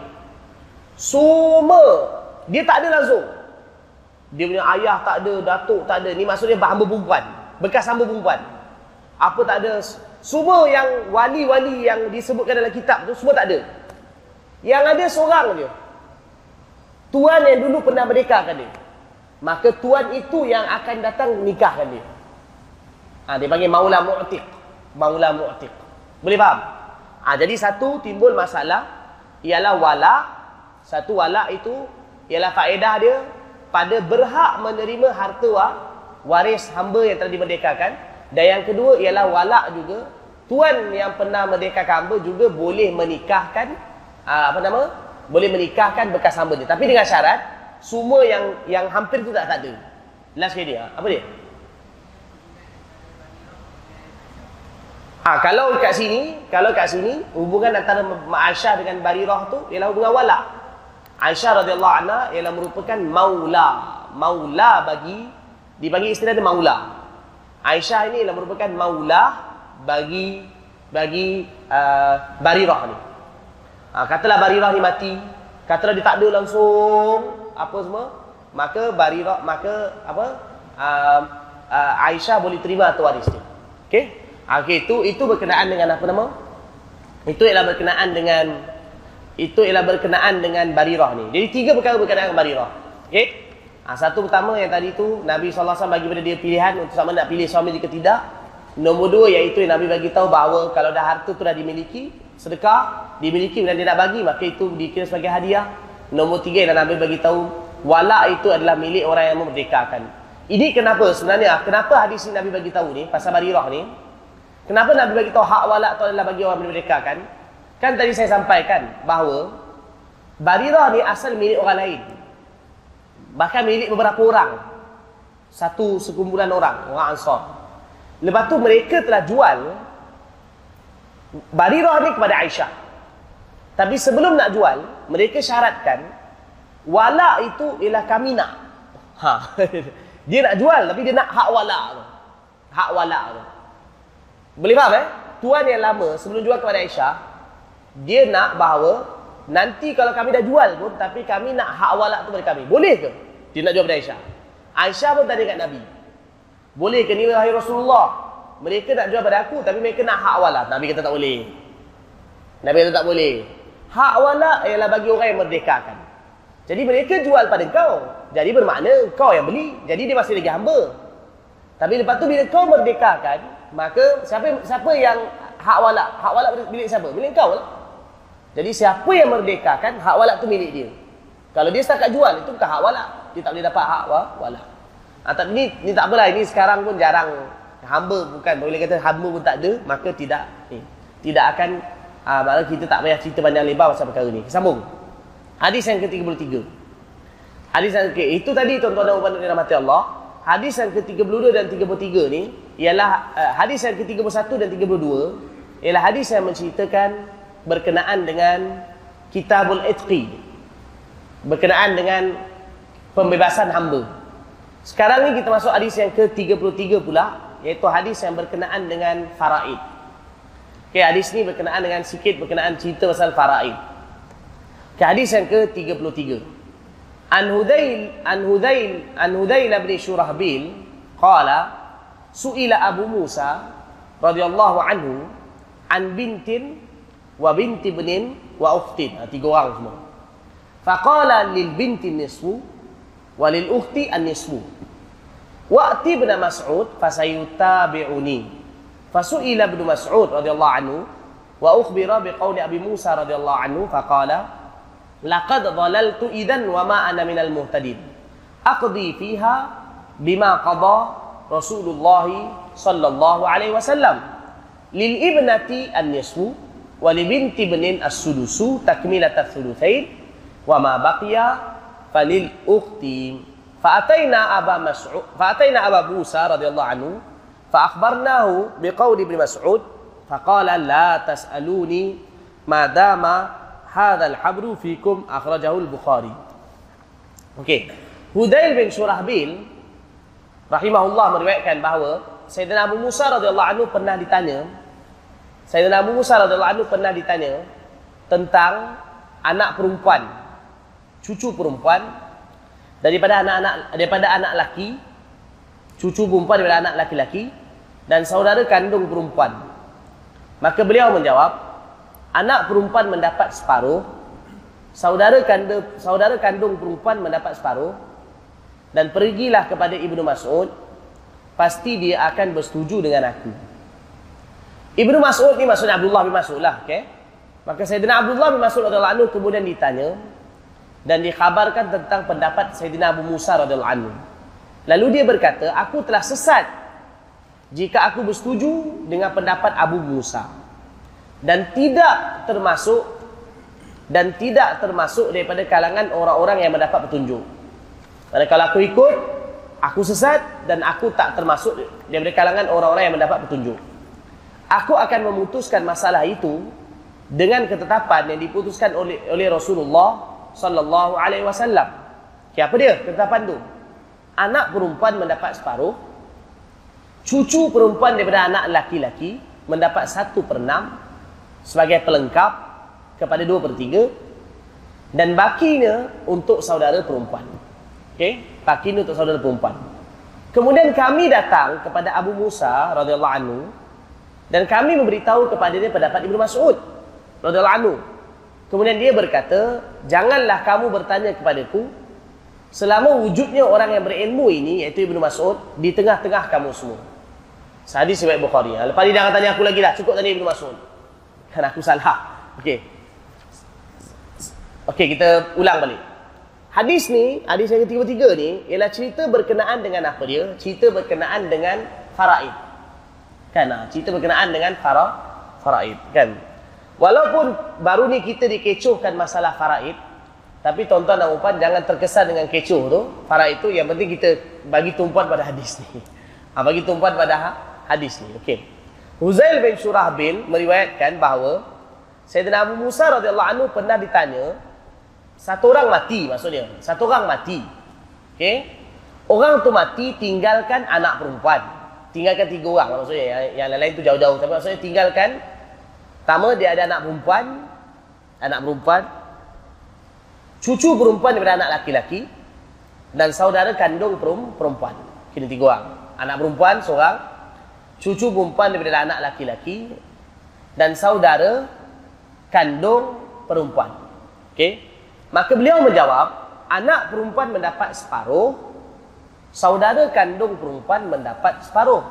Semua dia tak ada langsung. Dia punya ayah tak ada, datuk tak ada. Ni maksudnya hamba perempuan. Bekas hamba perempuan. Apa tak ada. Semua yang wali-wali yang disebutkan dalam kitab tu, semua tak ada. Yang ada seorang dia. Tuan yang dulu pernah merdekakan dia. Maka tuan itu yang akan datang nikahkan dia. Ha, dia panggil maula mu'tiq. Maula mu'tiq. Boleh faham? Ha, jadi satu timbul masalah ialah wala. Satu wala itu ialah faedah dia pada berhak menerima harta waris hamba yang telah dimerdekakan. Dan yang kedua ialah walak juga. Tuan yang pernah merdekakan hamba juga boleh menikahkan ah, apa nama? Boleh menikahkan bekas hamba dia. Tapi dengan syarat semua yang yang hampir tu tak, tak ada. Last sekali dia. Apa dia? Ha, kalau kat sini, kalau kat sini hubungan antara Ma'asyah dengan Barirah tu ialah hubungan walak. Aisyah radhiyallahu anha ialah merupakan maula. Maula bagi dibagi istilah dia maula. Aisyah ini ialah merupakan maula bagi bagi uh, Barirah ni. Ha, katalah Barirah ni mati, katalah dia tak ada langsung apa semua, maka Barirah maka apa? Uh, uh, Aisyah boleh terima atau waris dia. Okey? Ha, okey, itu itu berkenaan dengan apa nama? Itu ialah berkenaan dengan itu ialah berkenaan dengan barirah ni. Jadi tiga perkara berkenaan dengan barirah. Okey? Ha, satu pertama yang tadi tu Nabi SAW bagi pada dia pilihan untuk sama nak pilih suami jika tidak. Nombor dua iaitu yang Nabi bagi tahu bahawa kalau dah harta tu dah dimiliki, sedekah dimiliki dan dia nak bagi maka itu dikira sebagai hadiah. Nombor tiga yang Nabi bagi tahu wala itu adalah milik orang yang memerdekakan. Ini kenapa sebenarnya kenapa hadis ini Nabi bagi tahu ni pasal barirah ni? Kenapa Nabi bagi tahu hak wala itu adalah bagi orang memerdekakan? Kan tadi saya sampaikan bahawa Barirah ni asal milik orang lain. Bahkan milik beberapa orang. Satu sekumpulan orang, orang Ansar. Lepas tu mereka telah jual Barirah ni kepada Aisyah. Tapi sebelum nak jual, mereka syaratkan wala itu ialah kami nak. Ha. dia nak jual tapi dia nak hak wala. Hak wala. Boleh faham eh? Tuan yang lama sebelum jual kepada Aisyah, dia nak bahawa nanti kalau kami dah jual pun tapi kami nak hak walak tu pada kami. Boleh ke? Dia nak jual pada Aisyah. Aisyah pun tanya kat Nabi. Boleh ke ni wahai Rasulullah? Mereka nak jual pada aku tapi mereka nak hak walak. Nabi kata tak boleh. Nabi kata tak boleh. Hak walak ialah bagi orang yang merdekakan. Jadi mereka jual pada kau. Jadi bermakna kau yang beli. Jadi dia masih lagi hamba. Tapi lepas tu bila kau merdekakan, maka siapa siapa yang hak walak? Hak walak milik siapa? Milik kau lah. Jadi siapa yang merdekakan hak walak tu milik dia. Kalau dia setakat jual itu bukan hak walak. Dia tak boleh dapat hak walak. Ha, tapi ni, ni tak apalah. Ini sekarang pun jarang. Hamba bukan. Boleh kata hamba pun tak ada. Maka tidak. Ni, tidak akan. Ha, malah kita tak payah cerita panjang lebar pasal perkara ni. Sambung. Hadis yang ke-33. Hadis yang ke Itu tadi tuan-tuan dan puan yang dirahmati Allah. Hadis yang ke-32 dan 33 ni. Ialah uh, hadis yang ke-31 dan 32. Ialah hadis yang menceritakan berkenaan dengan kitabul itqi berkenaan dengan pembebasan hamba Sekarang ni kita masuk hadis yang ke-33 pula, iaitu hadis yang berkenaan dengan faraid. Okey, hadis ni berkenaan dengan sikit berkenaan cerita pasal faraid. Okey, hadis yang ke-33. An Hudail an Hudail an Hudail bin Shurahbil qala su'ila Abu Musa radhiyallahu anhu an bintin wa binti ibnin wa ukhtin. Ha, tiga orang semua. Faqala lil binti nisfu wa lil ukhti an nisfu. Wa'ti ibn Mas'ud fasayutabi'uni. Fasu'ila ibn Mas'ud radhiyallahu anhu wa ukhbira biqauli Abi Musa radhiyallahu anhu faqala laqad dhalaltu idan wa ma ana minal muhtadin. Aqdi fiha bima qada Rasulullah sallallahu alaihi wasallam. Lil ibnati an-nisfu wa li binti ibnin as-sudusu takmilat as-sudusain wa ma baqiya falil ukhti. Fa ataina aba mas'ud fa ataina aba busa radhiyallahu anhu fa akhbarnahu bi qawli ibn mas'ud fa qala la tas'aluni ma dama hadha al-habru fikum akhrajahu al-bukhari. Okey. Hudail bin Surahbil rahimahullah meriwayatkan bahawa Sayyidina Abu Musa radhiyallahu anhu pernah ditanya Sayyidina Abu Musa radhiyallahu anhu pernah ditanya tentang anak perempuan cucu perempuan daripada anak-anak daripada anak laki cucu perempuan daripada anak laki-laki dan saudara kandung perempuan. Maka beliau menjawab anak perempuan mendapat separuh saudara kandung saudara kandung perempuan mendapat separuh dan pergilah kepada Ibnu Mas'ud pasti dia akan bersetuju dengan aku Ibnu Mas'ud ni maksudnya Abdullah bin Mas'ud lah okay? maka Sayyidina Abdullah bin Mas'ud radhiyallahu kemudian ditanya dan dikhabarkan tentang pendapat Sayyidina Abu Musa radhiyallahu anhu. Lalu dia berkata, aku telah sesat jika aku bersetuju dengan pendapat Abu Musa dan tidak termasuk dan tidak termasuk daripada kalangan orang-orang yang mendapat petunjuk. Kerana kalau aku ikut, aku sesat dan aku tak termasuk daripada kalangan orang-orang yang mendapat petunjuk. Aku akan memutuskan masalah itu dengan ketetapan yang diputuskan oleh oleh Rasulullah sallallahu alaihi wasallam. Okay, apa dia ketetapan tu? Anak perempuan mendapat separuh, cucu perempuan daripada anak laki-laki mendapat satu per enam sebagai pelengkap kepada dua per tiga dan bakinya untuk saudara perempuan. Okey, bakinya untuk saudara perempuan. Kemudian kami datang kepada Abu Musa radhiyallahu anhu dan kami memberitahu kepada dia pendapat Ibnu Mas'ud radhiyallahu anhu Kemudian dia berkata, janganlah kamu bertanya kepadaku selama wujudnya orang yang berilmu ini, iaitu Ibn Mas'ud, di tengah-tengah kamu semua. Hadis riwayat Bukhari. Lepas ni jangan tanya aku lagi lah, cukup tanya Ibn Mas'ud. Kan aku salah. Okey. Okey, kita ulang balik. Hadis ni, hadis yang ketiga-tiga ni, ialah cerita berkenaan dengan apa dia? Cerita berkenaan dengan faraid. Kan? Ah, cerita berkenaan dengan fara, faraid. Kan? Walaupun baru ni kita dikecohkan masalah faraid, tapi tuan-tuan dan puan jangan terkesan dengan kecoh tu. Faraid itu yang penting kita bagi tumpuan pada hadis ni. Ha, bagi tumpuan pada ha, hadis ni. Okey. Huzail bin Shurahbil meriwayatkan bahawa Sayyidina Abu Musa radhiyallahu anhu pernah ditanya satu orang mati maksudnya. Satu orang mati. Okey. Orang tu mati tinggalkan anak perempuan. Tinggalkan tiga orang maksudnya. Yang, yang lain-lain tu jauh-jauh. Tapi maksudnya tinggalkan Pertama dia ada anak perempuan, anak perempuan, cucu perempuan daripada anak laki-laki dan saudara kandung perempuan. Kini tiga orang. Anak perempuan seorang, cucu perempuan daripada anak laki-laki dan saudara kandung perempuan. Okey. Maka beliau menjawab, anak perempuan mendapat separuh, saudara kandung perempuan mendapat separuh.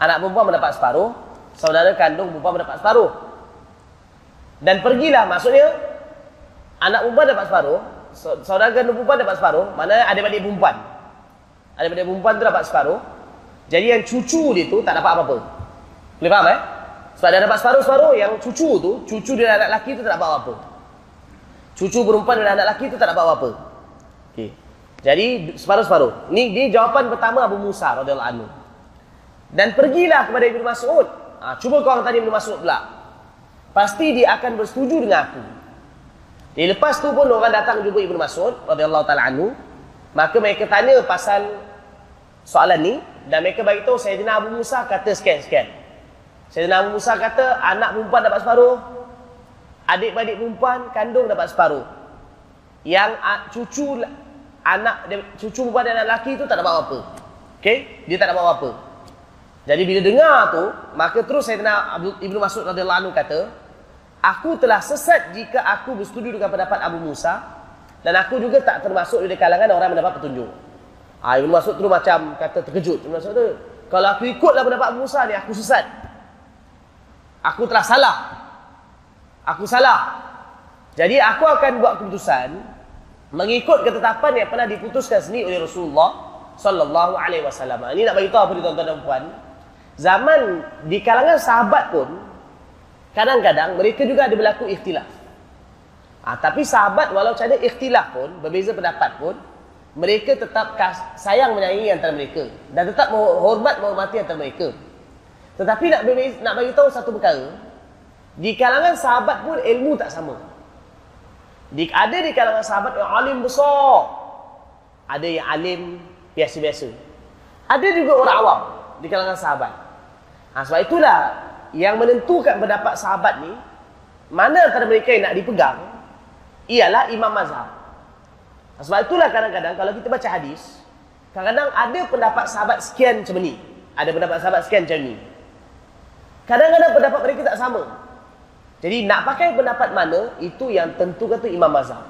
Anak perempuan mendapat separuh, saudara kandung perempuan mendapat separuh. Dan pergilah maksudnya anak perempuan dapat separuh, saudara kandung perempuan dapat separuh, mana adik-adik perempuan. Adik-adik perempuan tu dapat separuh. Jadi yang cucu dia tu tak dapat apa-apa. Boleh faham eh? Sebab dia dapat separuh-separuh, yang cucu tu, cucu dia anak lelaki tu tak dapat apa-apa. Cucu perempuan dan anak lelaki tu tak dapat apa-apa. Okey. Jadi separuh-separuh. Ni dia jawapan pertama Abu Musa radhiyallahu anhu. Dan pergilah kepada Ibnu Mas'ud Ha, cuba kau tadi Ibn Mas'ud pula. Pasti dia akan bersetuju dengan aku. Di lepas tu pun orang datang jumpa Ibn Mas'ud radhiyallahu taala anhu, maka mereka tanya pasal soalan ni dan mereka bagi tahu Sayyidina Abu Musa kata sekian-sekian. Sayyidina Abu Musa kata anak perempuan dapat separuh, adik-beradik perempuan kandung dapat separuh. Yang cucu anak cucu perempuan dan anak lelaki itu tak dapat apa-apa. Okey? Dia tak dapat apa-apa. Jadi bila dengar tu, maka terus Sayyidina Ibnu Mas'ud radhiyallahu anhu kata, aku telah sesat jika aku bersetuju dengan pendapat Abu Musa dan aku juga tak termasuk di kalangan orang mendapat petunjuk. Ha, Ibn Masud tu macam kata terkejut. Ibn Masud tu, kalau aku ikutlah pendapat Abu Musa ni, aku sesat. Aku telah salah. Aku salah. Jadi aku akan buat keputusan mengikut ketetapan yang pernah diputuskan sendiri oleh Rasulullah sallallahu alaihi wasallam. Ini nak bagi tahu apa tuan-tuan dan puan. Zaman di kalangan sahabat pun kadang-kadang mereka juga ada berlaku ikhtilaf. Ha, tapi sahabat walau ada ikhtilaf pun, berbeza pendapat pun, mereka tetap sayang menyayangi antara mereka dan tetap hormat menghormati antara mereka. Tetapi nak nak bagi tahu satu perkara, di kalangan sahabat pun ilmu tak sama. Di, ada di kalangan sahabat yang alim besar. Ada yang alim biasa-biasa. Ada juga orang awam di kalangan sahabat. Ha, sebab itulah yang menentukan pendapat sahabat ni mana antara mereka yang nak dipegang ialah imam mazhab. Sebab itulah kadang-kadang kalau kita baca hadis, kadang-kadang ada pendapat sahabat sekian macam ni. Ada pendapat sahabat sekian macam ni. Kadang-kadang pendapat mereka tak sama. Jadi nak pakai pendapat mana, itu yang tentu kata Imam Mazhab.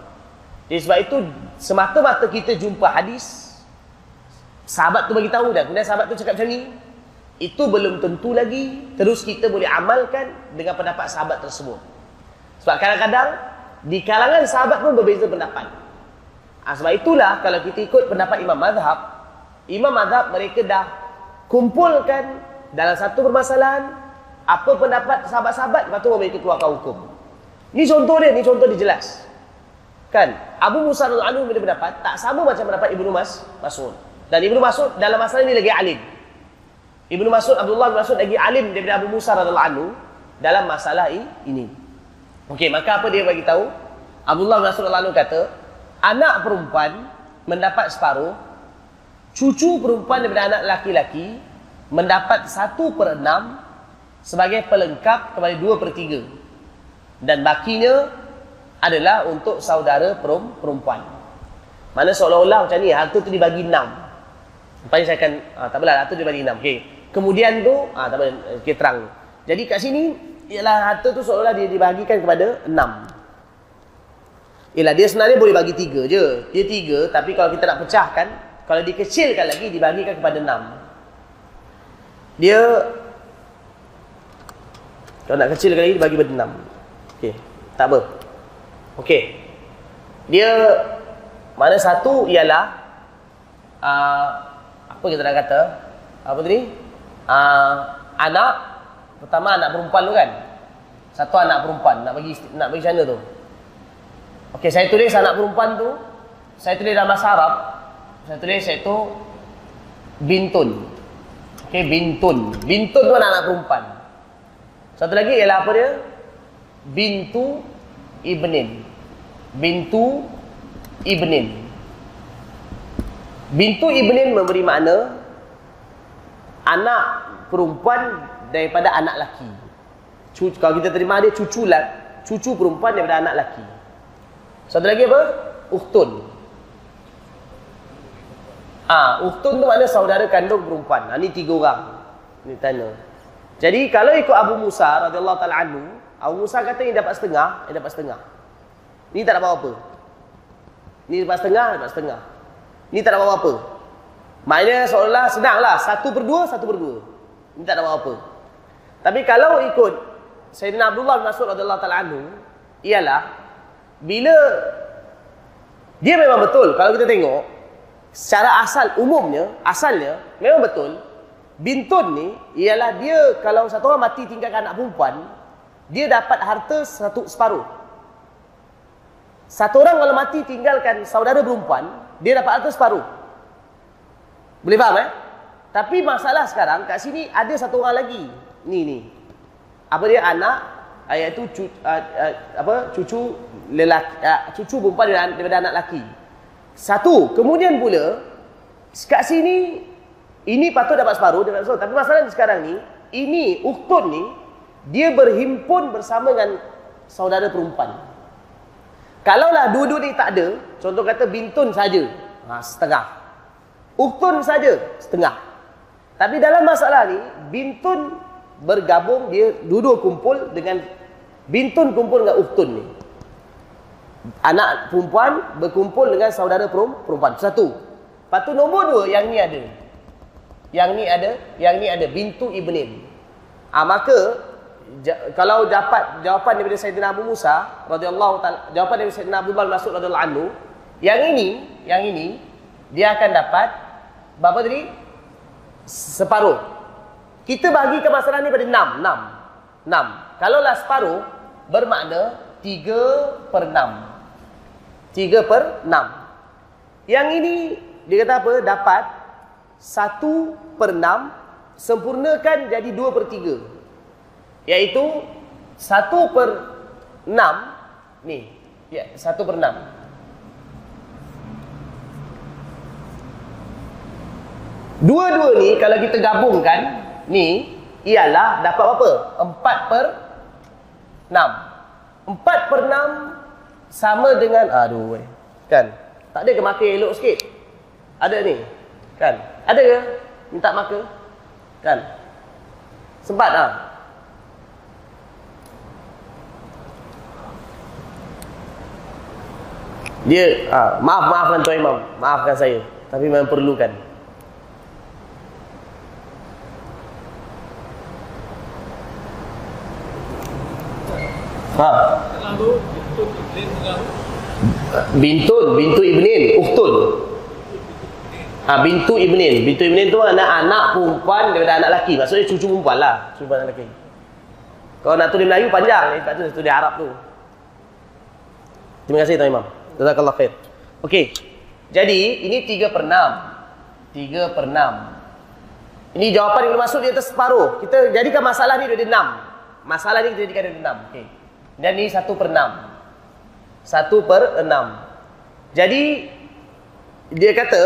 Jadi sebab itu, semata-mata kita jumpa hadis, sahabat tu bagi tahu dah, kemudian sahabat tu cakap macam ni, itu belum tentu lagi, terus kita boleh amalkan dengan pendapat sahabat tersebut. Sebab kadang-kadang, di kalangan sahabat pun berbeza pendapat. Ha, sebab itulah kalau kita ikut pendapat Imam Madhab, Imam Madhab mereka dah kumpulkan dalam satu permasalahan apa pendapat sahabat-sahabat, lepas tu mereka keluarkan hukum. Ni contoh dia, ni contoh dia jelas. Kan? Abu Musa al-Anu bila pendapat, tak sama macam pendapat Ibnu Mas, Mas'ud. Dan Ibnu Mas'ud dalam masalah ini lagi alim. Ibnu Mas'ud, Abdullah bin Mas'ud lagi alim daripada Abu Musa radhiyallahu dalam masalah ini. Okey, maka apa dia bagi tahu? Abdullah bin Mas'ud radhiyallahu kata, anak perempuan mendapat separuh, cucu perempuan daripada anak laki-laki mendapat satu per enam sebagai pelengkap kepada dua per tiga. Dan bakinya adalah untuk saudara perempuan. Mana seolah-olah macam ni, harta tu dibagi enam. Lepas saya akan, ah, tak apalah, harta dibagi enam. Okay. Kemudian tu, ah, tak apa, okay, terang. Jadi kat sini, ialah harta tu seolah-olah dia dibagikan kepada enam. Ialah dia sebenarnya boleh bagi tiga je. Dia tiga, tapi kalau kita nak pecahkan, kalau dikecilkan lagi, dibagikan kepada enam. Dia, kalau nak kecilkan lagi, dibagi kepada enam. Okey, tak apa. Okey. Dia, mana satu ialah, uh, apa kita nak kata? Apa tadi? Uh, anak, pertama anak perempuan tu kan? Satu anak perempuan, nak bagi nak bagi sana tu. Okey, saya tulis anak perempuan tu. Saya tulis dalam bahasa Arab. Saya tulis itu bintun. Okey, bintun. Bintun tu anak, -anak perempuan. Satu lagi ialah apa dia? Bintu ibnin. Bintu ibnin. Bintu ibnin memberi makna anak perempuan daripada anak laki. Cucu, kalau kita terima dia cucu lah, cucu perempuan daripada anak laki. Satu lagi apa? Uhtun. Ah, ha, uhtun tu makna saudara kandung perempuan. Ha, ni tiga orang. Ni tanya. Jadi kalau ikut Abu Musa radhiyallahu taala anhu, Abu Musa kata ini dapat setengah, ini dapat setengah. Ni tak dapat apa. Ni dapat setengah, dapat setengah. Ni tak dapat apa. Maknanya seolah senanglah, satu per dua, satu per dua. Ni tak dapat apa. Tapi kalau ikut Sayyidina Abdullah bin Mas'ud radhiyallahu taala anhu, ialah bila dia memang betul kalau kita tengok secara asal umumnya asalnya memang betul bintun ni ialah dia kalau satu orang mati tinggalkan anak perempuan dia dapat harta satu separuh. Satu orang kalau mati tinggalkan saudara perempuan dia dapat harta separuh. Boleh faham eh? Tapi masalah sekarang kat sini ada satu orang lagi. Ni ni. Apa dia? Anak ayat itu cu, uh, uh, apa? Cucu lelaki uh, cucu perempuan daripada anak lelaki. Satu, kemudian pula kat sini Ini patut dapat separuh, dia dapat separuh. Tapi masalahnya sekarang ni, ini uktun ni, dia berhimpun bersama dengan saudara perempuan. Kalaulah dua-dua ni tak ada, contoh kata bintun saja, ha, setengah. Uktun saja, setengah. Tapi dalam masalah ni, bintun bergabung, dia dua-dua kumpul dengan bintun kumpul dengan uktun ni. Anak perempuan berkumpul dengan saudara perempuan. Satu. Lepas tu nombor dua, yang ni ada. Yang ni ada, yang ni ada. Bintu Ibnim. Ah ha, maka, kalau dapat jawapan daripada Sayyidina Abu Musa radhiyallahu taala jawapan daripada Sayyidina Abu Bakar Mas'ud radhiyallahu anhu yang ini yang ini dia akan dapat berapa tadi? Separuh. Kita bagikan masalah ni pada 6 6 6 kalau lah separuh bermakna 3 per 6 3 per 6 yang ini dia kata apa? Dapat 1 per 6 sempurnakan jadi 2 per 3 Iaitu satu per enam ni. Ya, satu per enam. Dua-dua ni kalau kita gabungkan ni ialah dapat berapa? Empat per enam. Empat per enam sama dengan aduh weh. Kan? Tak ada ke makan elok sikit? Ada ni. Kan? Ada ke? Minta makan? Kan? Sempat ah. Ha? Dia ha, maaf maafkan tuan imam, maafkan saya, tapi memang perlukan. Ha. Bintun, bintu ibnin, uktun. Ha, bintu ibnin. Bintu ibnin tu anak anak perempuan daripada anak lelaki. Maksudnya cucu perempuan lah. Cucu anak lelaki. Kalau nak tulis Melayu panjang. Sebab tu tulis Arab tu. Terima kasih Tuan Imam. Jazakallah khair. Okey. Jadi, ini 3 per 6. 3 per 6. Ini jawapan yang masuk di atas separuh. Kita jadikan masalah ni dari 6. Masalah ni kita jadikan dari 6. Okey. Dan ini 1 per 6. 1 per 6. Jadi, dia kata,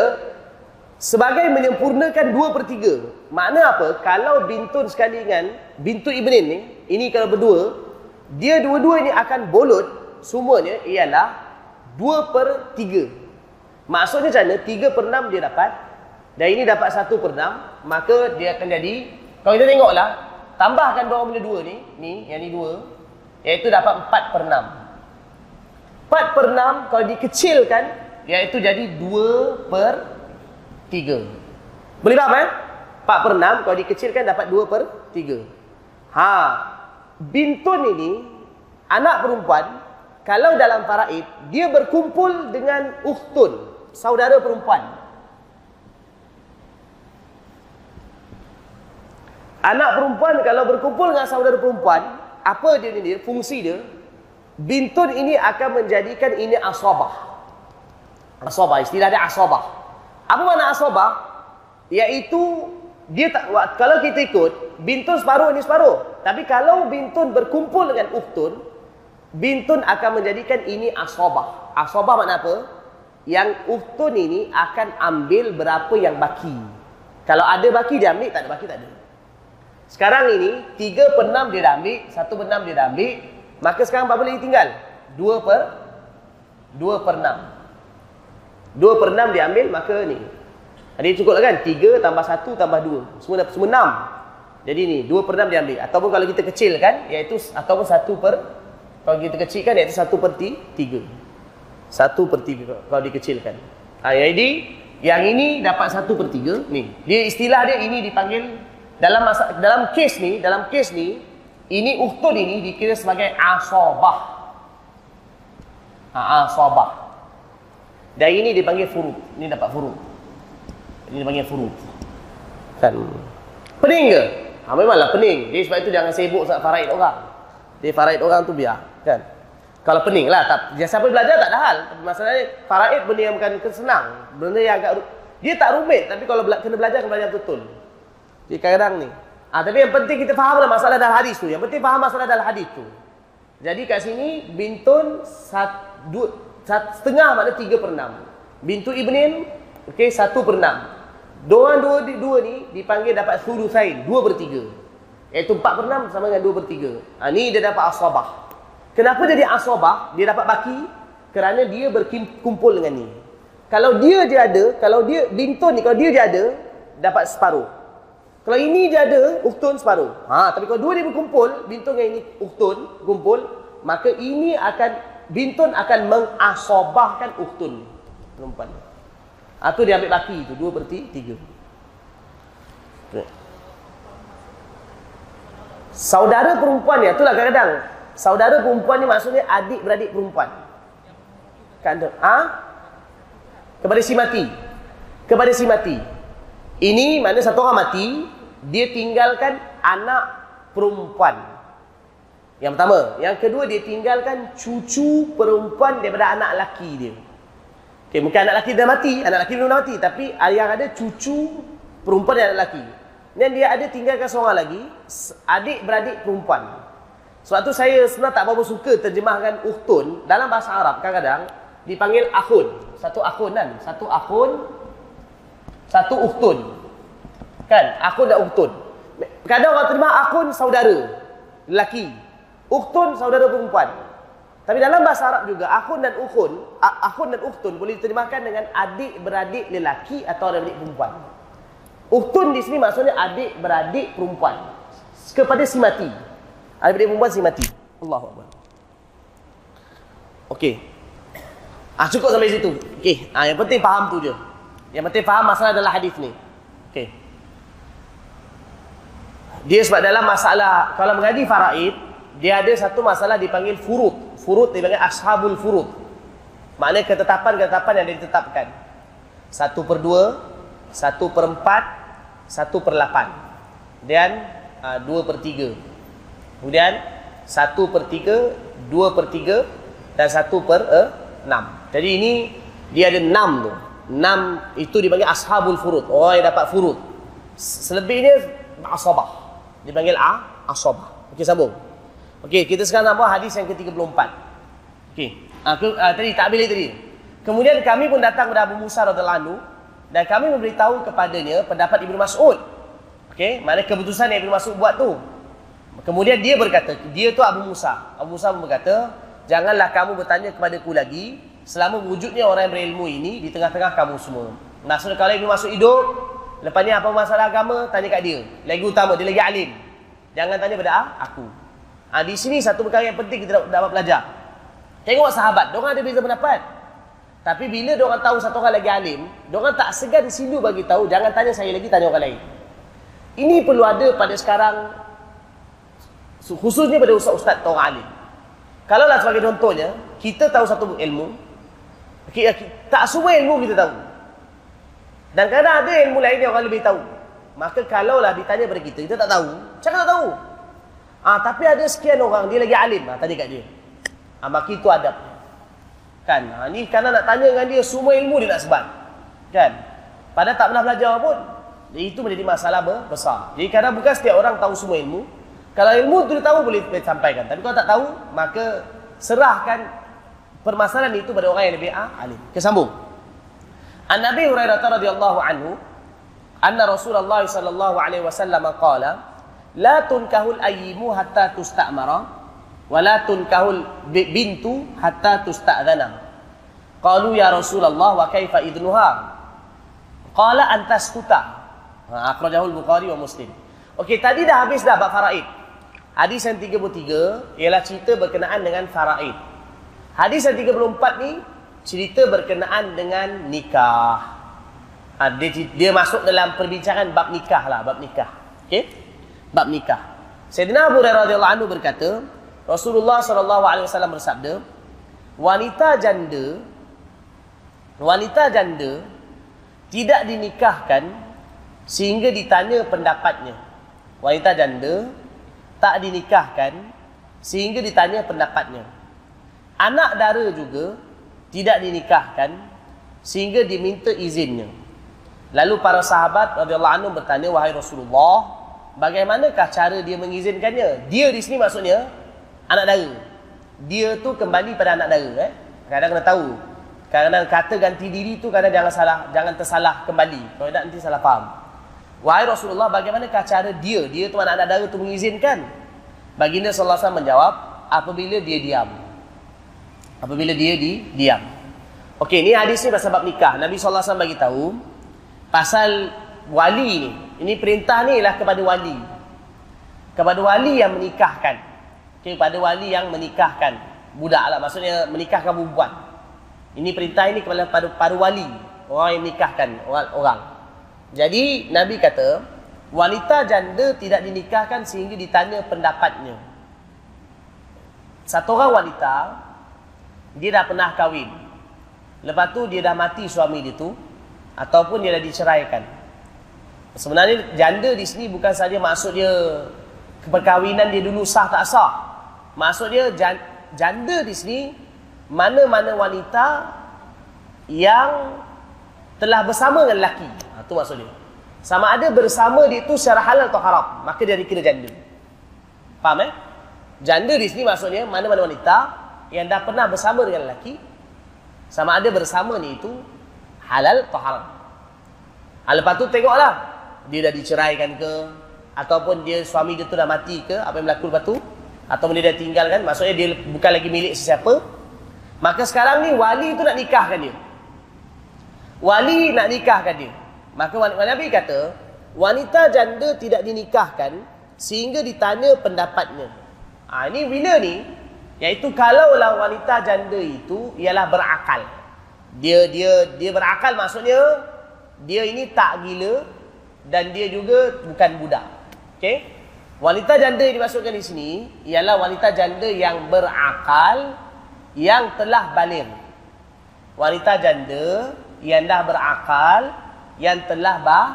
sebagai menyempurnakan 2 per 3. Makna apa? Kalau bintun sekali dengan bintu ibnin ni, ini kalau berdua, dia dua-dua ini akan bolot semuanya ialah 2 per 3. Maksudnya macam mana? 3 per 6 dia dapat. Dan ini dapat 1 per 6. Maka dia akan jadi, kalau kita tengoklah, tambahkan dua benda dua ni, ni, yang ni dua, iaitu dapat 4 per 6. 4 per 6 kalau dikecilkan, iaitu jadi 2 per 3. Boleh faham eh? 4 per 6 kalau dikecilkan dapat 2 per 3. Ha, bintun ini, anak perempuan, kalau dalam faraid dia berkumpul dengan ukhtun, saudara perempuan. Anak perempuan kalau berkumpul dengan saudara perempuan, apa dia ni dia? Fungsi dia bintun ini akan menjadikan ini asabah. Asabah istilah dia asabah. Apa makna asabah? Iaitu dia tak kalau kita ikut bintun separuh ini separuh. Tapi kalau bintun berkumpul dengan ukhtun, Bintun akan menjadikan ini asobah. Asobah makna apa? Yang uftun ini akan ambil berapa yang baki. Kalau ada baki dia ambil, tak ada baki tak ada. Sekarang ini, 3 per 6 dia dah ambil, 1 per 6 dia dah ambil. Maka sekarang berapa lagi tinggal? 2 per 2 per 6. 2 per 6 dia ambil, maka ni. Jadi cukup lah kan? 3 tambah 1 tambah 2. Semua, semua 6. Jadi ni, 2 per 6 dia ambil. Ataupun kalau kita kecilkan, iaitu ataupun 1 per kalau kita kecilkan iaitu satu per tiga. Satu per tiga kalau dikecilkan. Ha, jadi yang ini dapat satu per tiga. Ni. Dia istilah dia ini dipanggil dalam masa, dalam kes ni, dalam kes ni, ini uhtun ini dikira sebagai asobah. Ha. Dan ini dipanggil furud. Ini dapat furud. Ini dipanggil furud. Kan. Pening ke? Ha, memanglah pening. Jadi sebab itu jangan sibuk sangat faraid orang. Dia faraid orang tu biar kan kalau pening lah tak dia siapa belajar tak ada hal masalahnya faraid benda yang bukan senang benda yang agak dia tak rumit tapi kalau bela kena belajar kena belajar betul jadi kadang ni ah tapi yang penting kita faham lah masalah dalam hadis tu yang penting faham masalah dalam hadis tu jadi kat sini bintun sat, dua, setengah makna tiga per enam bintu ibnin okey satu per enam Dua dua dua ni dipanggil dapat sulusain, dua bertiga. Iaitu empat per enam sama dengan dua bertiga. Ha, ni dia dapat asabah. Kenapa jadi asabah? Dia dapat baki kerana dia berkumpul dengan ni. Kalau dia dia ada, kalau dia bintun ni, kalau dia dia ada, dapat separuh. Kalau ini dia ada, uktun separuh. Ha, tapi kalau dua dia berkumpul, bintun dengan ini uktun, kumpul, maka ini akan, bintun akan mengasobahkan uktun perempuan. Atau ha, dia ambil baki itu, dua berti, tiga. Saudara perempuan ni, itulah kadang-kadang. Saudara perempuan ni maksudnya adik-beradik perempuan. Kandung. Ah? kepada si mati kepada si mati ini mana satu orang mati dia tinggalkan anak perempuan yang pertama. Yang kedua dia tinggalkan cucu perempuan daripada anak laki dia. Okay, mungkin anak laki dah mati. Anak laki belum mati. Tapi yang ada cucu perempuan dan anak laki dan dia ada tinggalkan seorang lagi adik beradik perempuan. Sebab tu saya sebenarnya tak berapa suka terjemahkan uhtun. Dalam bahasa Arab kadang-kadang dipanggil akhun. Satu akun kan? Satu akun satu uktun kan? Akun dan uktun kadang orang terima akun saudara lelaki uktun saudara perempuan tapi dalam bahasa Arab juga akun dan ukun akun dan uktun boleh diterjemahkan dengan adik beradik lelaki atau adik perempuan uktun di sini maksudnya adik beradik perempuan kepada si mati adik beradik perempuan si mati Allahu akbar okey Ah cukup sampai situ. Okey. Ah yang penting faham tu je. Yang penting faham masalah dalam hadis ni. Okey. Dia sebab dalam masalah kalau mengaji faraid, dia ada satu masalah dipanggil furud. Furud dipanggil ashabul furud. Maknanya ketetapan-ketetapan yang ditetapkan. Satu per dua, satu per empat, satu per lapan. Dan uh, dua per tiga. Kemudian, satu per tiga, dua per tiga, dan satu per uh, enam. Jadi ini dia ada enam tu. Enam itu dipanggil ashabul furud. Orang yang dapat furud. Selebihnya asabah. Dipanggil a asabah. Okey sambung. Okey, kita sekarang nak buat hadis yang ke-34. Okey. Ah, uh, tadi tak boleh tadi. Kemudian kami pun datang kepada Abu Musa radhiyallahu anhu dan kami memberitahu kepadanya pendapat Ibnu Mas'ud. Okey, mana keputusan yang Ibnu Mas'ud buat tu. Kemudian dia berkata, dia tu Abu Musa. Abu Musa berkata, janganlah kamu bertanya kepadaku lagi selama wujudnya orang yang berilmu ini di tengah-tengah kamu semua. Maksudnya kalau Ibnu masuk hidup, lepas ni apa masalah agama, tanya kat dia. Lagi utama, dia lagi alim. Jangan tanya pada aku. Ha, di sini satu perkara yang penting kita dapat belajar. Tengok sahabat, diorang ada beza pendapat. Tapi bila diorang tahu satu orang lagi alim, diorang tak segan silu bagi tahu, jangan tanya saya lagi, tanya orang lain. Ini perlu ada pada sekarang, khususnya pada ustaz-ustaz atau orang alim. Kalau lah sebagai contohnya, kita tahu satu ilmu, tak semua ilmu kita tahu. Dan kadang ada ilmu lain yang orang lebih tahu. Maka kalaulah ditanya pada kita, kita tak tahu. Cakap tak tahu. Ah, tapi ada sekian orang, dia lagi alim. Ah, tanya kat dia. Ah, maka itu adab. Kan? Ah, ni kerana nak tanya dengan dia, semua ilmu dia nak sebab. Kan? Padahal tak pernah belajar pun. Jadi itu menjadi masalah besar. Jadi kadang bukan setiap orang tahu semua ilmu. Kalau ilmu tu dia tahu, boleh sampaikan. Tapi kalau tak tahu, maka serahkan permasalahan itu pada orang yang lebih ah, alim. Kesambung. An Nabi Hurairah radhiyallahu anhu anna Rasulullah sallallahu alaihi wasallam qala la tunkahul ayyimu hatta tusta'mara wa la tunkahul bintu hatta tusta'dhana. Qalu ya Rasulullah wa kaifa idnuha? Qala antaskuta. Ha, akhrajahu al-Bukhari wa Muslim. Okey, tadi dah habis dah bab faraid. Hadis yang 33 ialah cerita berkenaan dengan faraid. Hadis yang 34 ni cerita berkenaan dengan nikah. Ha, dia, dia masuk dalam perbincangan bab nikah lah, bab nikah. Okey? Bab nikah. Sayyidina Abu Hurairah radhiyallahu anhu berkata, Rasulullah sallallahu alaihi wasallam bersabda, wanita janda wanita janda tidak dinikahkan sehingga ditanya pendapatnya. Wanita janda tak dinikahkan sehingga ditanya pendapatnya anak dara juga tidak dinikahkan sehingga diminta izinnya. Lalu para sahabat radhiyallahu anhu bertanya wahai Rasulullah, bagaimanakah cara dia mengizinkannya? Dia di sini maksudnya anak dara. Dia tu kembali pada anak dara eh. Kadang kena tahu. Kadang kata ganti diri tu kadang jangan salah, jangan tersalah kembali. Kalau tidak nanti salah faham. Wahai Rasulullah, bagaimanakah cara dia, dia tu anak dara tu mengizinkan? Baginda sallallahu alaihi wasallam menjawab, apabila dia diam. Apabila dia di diam. Okey, ni hadis ni pasal bab nikah. Nabi sallallahu alaihi wasallam bagi tahu pasal wali ni. Ini perintah ni ialah kepada wali. Kepada wali yang menikahkan. Kepada wali yang menikahkan budak lah. Maksudnya menikahkan perempuan. Ini perintah ini kepada para, para wali, orang yang menikahkan orang, orang. Jadi Nabi kata, wanita janda tidak dinikahkan sehingga ditanya pendapatnya. Satu orang wanita, dia dah pernah kahwin. Lepas tu dia dah mati suami dia tu ataupun dia dah diceraikan. Sebenarnya janda di sini bukan saja maksud dia keperkahwinan dia dulu sah tak sah. Maksud dia janda di sini mana-mana wanita yang telah bersama dengan lelaki. Ha, itu maksud dia. Sama ada bersama dia itu secara halal atau haram. Maka dia dikira janda. Faham eh? Janda di sini maksudnya mana-mana wanita yang dah pernah bersama dengan lelaki. Sama ada bersama ni itu halal atau haram. Ha, lepas tu tengoklah. Dia dah diceraikan ke. Ataupun dia suami dia tu dah mati ke. Apa yang berlaku lepas tu. Ataupun dia dah tinggalkan. Maksudnya dia bukan lagi milik sesiapa. Maka sekarang ni wali tu nak nikahkan dia. Wali nak nikahkan dia. Maka Nabi kata, wanita janda tidak dinikahkan sehingga ditanya pendapatnya. Ha, ini bila ni? Iaitu kalaulah wanita janda itu ialah berakal. Dia dia dia berakal maksudnya dia ini tak gila dan dia juga bukan budak. Okey? Wanita janda yang dimasukkan di sini ialah wanita janda yang berakal yang telah balik. Wanita janda yang dah berakal yang telah bah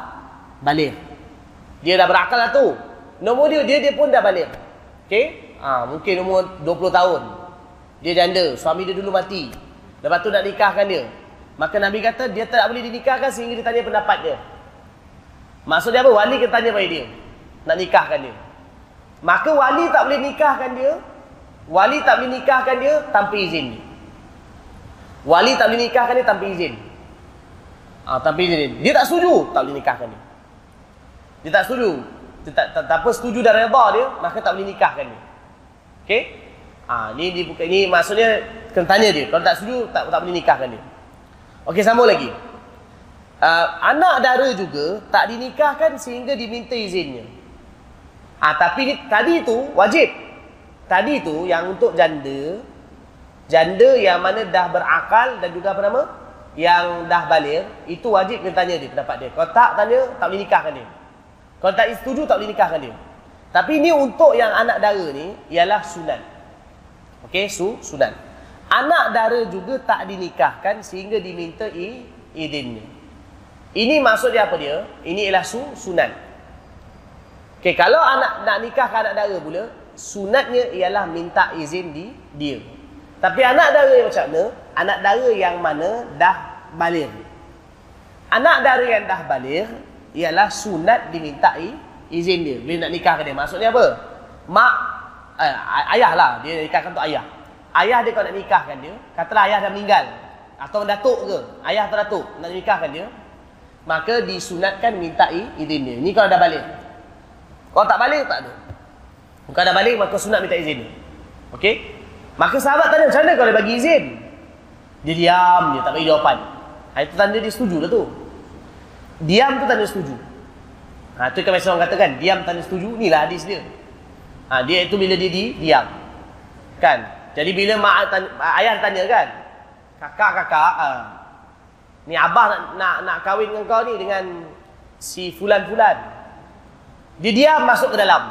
balik. Dia dah berakal lah tu. Nombor dia dia dia pun dah balik. Okey? Ha, mungkin umur 20 tahun. Dia janda, suami dia dulu mati. Lepas tu nak nikahkan dia. Maka Nabi kata dia tak boleh dinikahkan sehingga ditanya pendapat dia. Maksud dia apa? Wali kena tanya pada dia. Nak nikahkan dia. Maka wali tak boleh nikahkan dia Wali tak boleh nikahkan dia tanpa izin. Wali tak boleh nikahkan dia tanpa izin. Ha, tanpa izin dia. Dia tak setuju, tak boleh nikahkan dia. Dia tak setuju. Dia tak, tak, apa setuju dan redha dia, maka tak boleh nikahkan dia. Okey? Ha, ni dia bukan ni maksudnya kena tanya dia. Kalau tak setuju, tak tak boleh nikahkan dia. Okey, sambung lagi. Uh, anak dara juga tak dinikahkan sehingga diminta izinnya. Ah, ha, tapi ni, tadi itu wajib. Tadi tu yang untuk janda. Janda yang mana dah berakal dan juga apa nama? Yang dah balik Itu wajib kena tanya dia pendapat dia. Kalau tak tanya tak boleh nikahkan dia. Kalau tak setuju tak boleh nikahkan dia. Tapi ini untuk yang anak dara ni Ialah sunat Okey, su, sunat Anak dara juga tak dinikahkan Sehingga diminta i, idinnya Ini maksud dia apa dia Ini ialah su, sunat Okey, kalau anak nak nikahkan anak dara pula sunatnya ialah minta izin di dia. Tapi anak dara yang macam mana? Anak dara yang mana dah balik. Anak dara yang dah balik ialah sunat diminta izin dia. Bila nak nikah dia. Maksudnya apa? Mak, eh, ayah lah. Dia nikahkan untuk ayah. Ayah dia kalau nak nikahkan dia, katalah ayah dah meninggal. Atau datuk ke? Ayah atau datuk nak nikahkan dia. Maka disunatkan minta izin dia. Ini kalau dah balik. Kalau tak balik, tak ada. Bukan dah balik maka sunat minta izin. Okey? Maka sahabat tanya macam mana kalau dia bagi izin? Dia diam, dia tak bagi jawapan. Ha, itu tanda dia setuju lah tu. Diam tu tanda setuju. Ha, tu kan biasa orang kata kan, diam tanda setuju, inilah hadis dia. Ha, dia itu bila dia di, diam. Kan? Jadi bila mak tanya, ayah tanya kan, kakak-kakak, ni abah nak, nak, nak kahwin dengan kau ni dengan si fulan-fulan. Dia diam masuk ke dalam.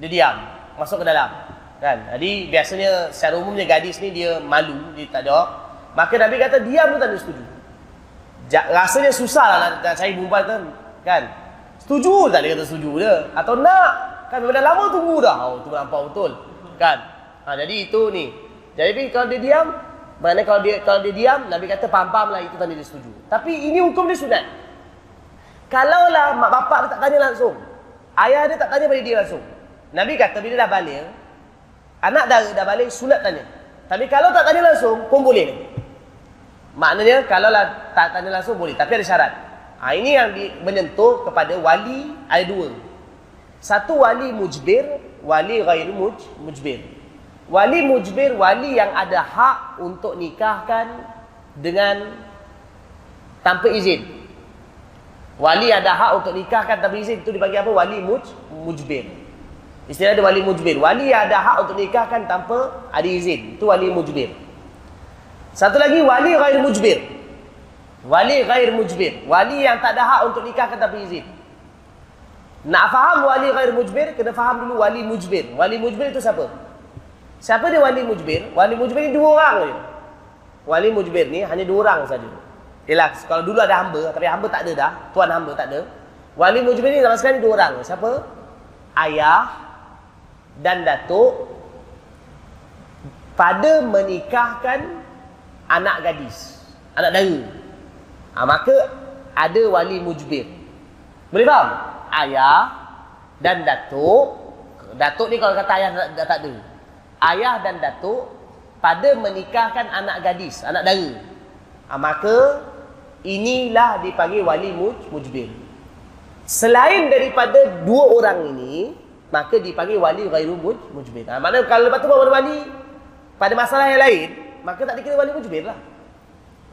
Dia diam masuk ke dalam kan? Jadi biasanya secara umumnya gadis ni dia malu dia tak jawab maka Nabi kata diam tu tak ada setuju. Ja, rasanya susah lah nak, nak cari perempuan tu kan? Setuju tak dia kata setuju dia atau nak kan? Dah lama tunggu dah. Oh tu nampak betul kan? Ha, jadi itu ni. Jadi kalau dia diam mana kalau dia kalau dia diam Nabi kata pam-pam lah itu tanda dia setuju tapi ini hukum dia sunat kalaulah mak bapak dia tak tanya langsung ayah dia tak tanya pada dia langsung Nabi kata bila dah balik, anak dara dah balik, sunat tanya. Tapi kalau tak tanya langsung, pun boleh. Maknanya kalau lah tak tanya langsung boleh, tapi ada syarat. Ha, ini yang di, menyentuh kepada wali ada dua. Satu wali mujbir, wali ghairu muj, mujbir. Wali mujbir, wali yang ada hak untuk nikahkan dengan tanpa izin. Wali ada hak untuk nikahkan tanpa izin, itu dibagi apa? Wali muj, mujbir. Istilah ada wali mujbir. Wali yang ada hak untuk nikahkan tanpa ada izin. Itu wali mujbir. Satu lagi wali ghair mujbir. Wali ghair mujbir. Wali yang tak ada hak untuk nikahkan tanpa izin. Nak faham wali ghair mujbir, kena faham dulu wali mujbir. Wali mujbir itu siapa? Siapa dia wali mujbir? Wali mujbir ni dua orang je. Wali mujbir ni hanya dua orang saja. Yalah, kalau dulu ada hamba, tapi hamba tak ada dah. Tuan hamba tak ada. Wali mujbir ni zaman sekarang ni dua orang. Siapa? Ayah dan datuk pada menikahkan anak gadis, anak dara. Ha, maka ada wali mujbir. Boleh faham? Ayah dan datuk, datuk ni kalau kata ayah dah tak ada. Ayah dan datuk pada menikahkan anak gadis, anak dara. Ha, maka inilah dipanggil wali muj, mujbir. Selain daripada dua orang ini, maka dipanggil wali ghairu mujbir. Ha, maknanya kalau lepas tu bawa wali pada masalah yang lain, maka tak dikira wali mujbir lah.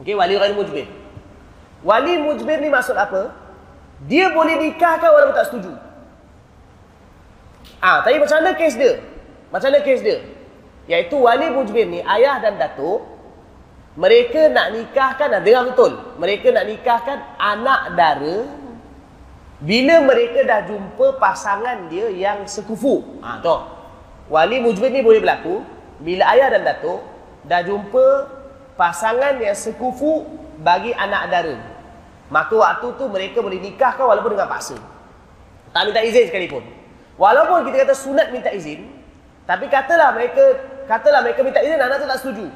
Okey, wali ghairu mujbir. Wali mujbir ni maksud apa? Dia boleh nikahkan walaupun tak setuju. Ah, ha, tapi macam mana kes dia? Macam mana kes dia? Iaitu wali mujbir ni ayah dan datuk mereka nak nikahkan, dengar betul. Mereka nak nikahkan anak dara bila mereka dah jumpa pasangan dia yang sekufu. Ha, tu. Wali mujbir ni boleh berlaku. Bila ayah dan datuk dah jumpa pasangan yang sekufu bagi anak dara. Maka waktu tu mereka boleh nikahkan walaupun dengan paksa. Tak minta izin sekalipun. Walaupun kita kata sunat minta izin. Tapi katalah mereka katalah mereka minta izin anak tu tak setuju.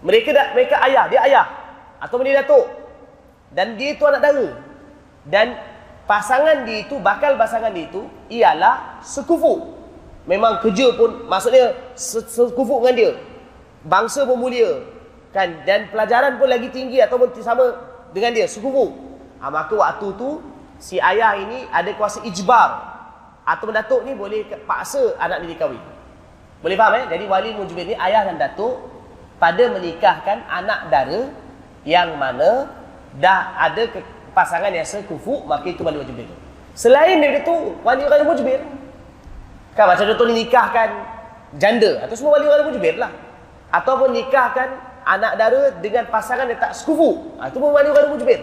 Mereka dah, mereka ayah, dia ayah. Atau dia datuk. Dan dia tu anak dara. Dan pasangan dia itu, bakal pasangan dia itu ialah sekufu. Memang kerja pun, maksudnya sekufu dengan dia. Bangsa pun mulia. Kan? Dan pelajaran pun lagi tinggi ataupun sama dengan dia, sekufu. Ha, maka waktu tu, si ayah ini ada kuasa ijbar. Atau datuk ni boleh paksa anak dia dikahwin. Boleh faham eh? Jadi wali mujibir ni ayah dan datuk pada menikahkan anak dara yang mana dah ada pasangan yang sekufu maka itu wali mujbir. Selain daripada itu wali wali mujbir. Kan macam contoh ni nikahkan janda atau semua wali wali mujbir lah. Ataupun nikahkan anak dara dengan pasangan yang tak sekufu. Ha, itu pun wali wali mujbir.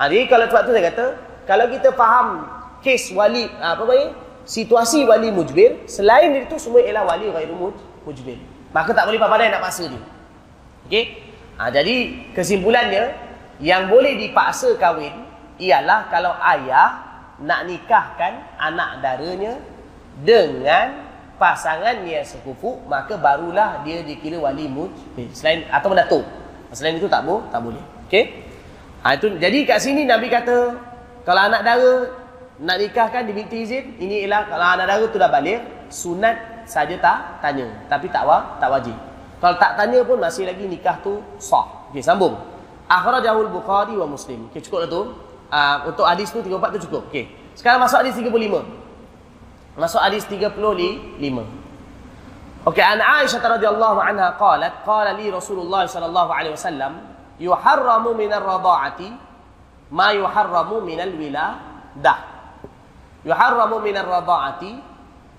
Ha, jadi kalau sebab tu saya kata kalau kita faham kes wali apa bagi situasi wali mujbir selain itu semua ialah wali ghairu mujbir. Maka tak boleh pandai nak paksa dia. Okey? Ha, jadi kesimpulannya yang boleh dipaksa kahwin ialah kalau ayah nak nikahkan anak daranya dengan pasangan yang sekufu maka barulah dia dikira wali muj selain atau mendatuk selain itu tak boleh tak boleh okey ha, itu jadi kat sini nabi kata kalau anak dara nak nikahkan diminta izin ini ialah kalau anak dara tu dah balik sunat saja tak tanya tapi tak tak wajib kalau tak tanya pun masih lagi nikah tu sah okey sambung Akhrajahul Bukhari wa Muslim. Okey, cukup dah tu. Uh, untuk hadis tu 34 tu cukup. Okey. Sekarang masuk hadis 35. Masuk hadis 35. Okey, an Aisyah radhiyallahu anha qalat, qala li Rasulullah sallallahu alaihi wasallam, yuharramu min ar-radha'ati ma yuharramu min al-wiladah. Yuharramu min ar-radha'ati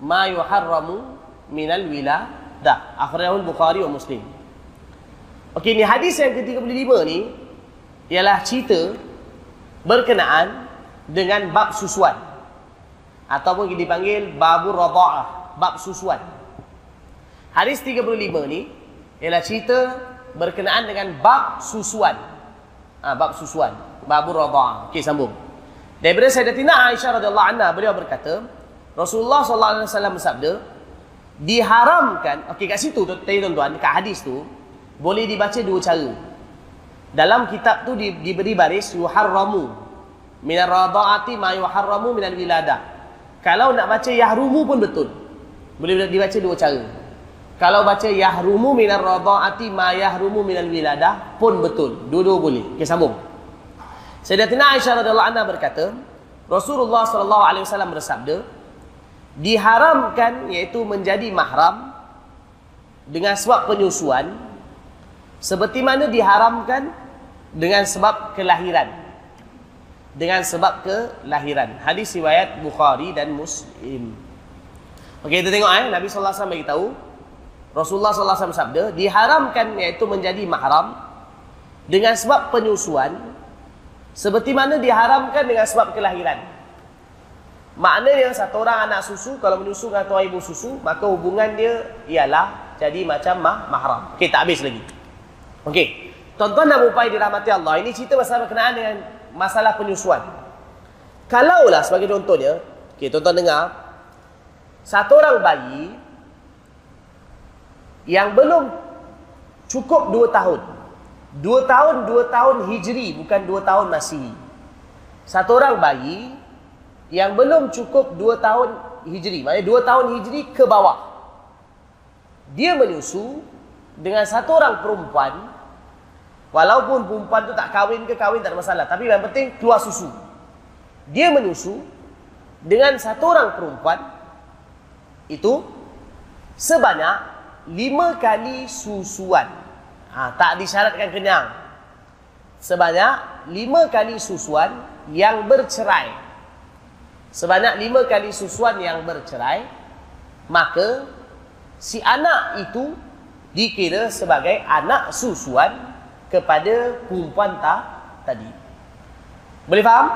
ma yuharramu min al-wiladah. Akhrajahul Bukhari wa Muslim. Okey, ni hadis yang ke-35 ni ialah cerita berkenaan dengan bab susuan. Ataupun dipanggil babur radha'ah, bab susuan. Hadis 35 ni ialah cerita berkenaan dengan bab susuan. Ha, bab susuan, babur radha'ah. Okey, sambung. Daripada Sayyidatina Aisyah radhiyallahu anha beliau berkata, Rasulullah sallallahu alaihi wasallam bersabda, diharamkan, okey kat situ tuan-tuan, dekat hadis tu, boleh dibaca dua cara. Dalam kitab tu di, diberi baris yuharramu min ar-rada'ati ma yuharramu min al-wiladah. Kalau nak baca yahrumu pun betul. Boleh dibaca dua cara. kalau baca yahrumu minar radhaati ma yahrumu minal wiladah pun betul. Dua-dua boleh. Okey sambung. Sayyidatina Aisyah radhiyallahu anha berkata, Rasulullah sallallahu alaihi wasallam bersabda, diharamkan iaitu menjadi mahram dengan sebab penyusuan seperti mana diharamkan dengan sebab kelahiran. Dengan sebab kelahiran. Hadis riwayat Bukhari dan Muslim. Okey, kita tengok eh Nabi sallallahu alaihi wasallam beritahu Rasulullah SAW sabda, diharamkan iaitu menjadi mahram dengan sebab penyusuan seperti mana diharamkan dengan sebab kelahiran. Maknanya satu orang anak susu kalau menyusu dengan tuan ibu susu, maka hubungan dia ialah jadi macam mah, mahram. Okey, tak habis lagi. Okey. Tuan-tuan dan puan dirahmati Allah, ini cerita pasal berkenaan dengan masalah penyusuan. Kalaulah sebagai contohnya, okey, tuan-tuan dengar, satu orang bayi yang belum cukup dua tahun. Dua tahun, dua tahun hijri, bukan dua tahun masih. Satu orang bayi yang belum cukup dua tahun hijri. Maksudnya dua tahun hijri ke bawah. Dia menyusu dengan satu orang perempuan. Walaupun perempuan tu tak kahwin ke kahwin tak ada masalah. Tapi yang penting keluar susu. Dia menyusu dengan satu orang perempuan. Itu sebanyak lima kali susuan. Ha, tak disyaratkan kenyang. Sebanyak lima kali susuan yang bercerai. Sebanyak lima kali susuan yang bercerai. Maka si anak itu dikira sebagai anak susuan kepada perempuan tak tadi. Boleh faham?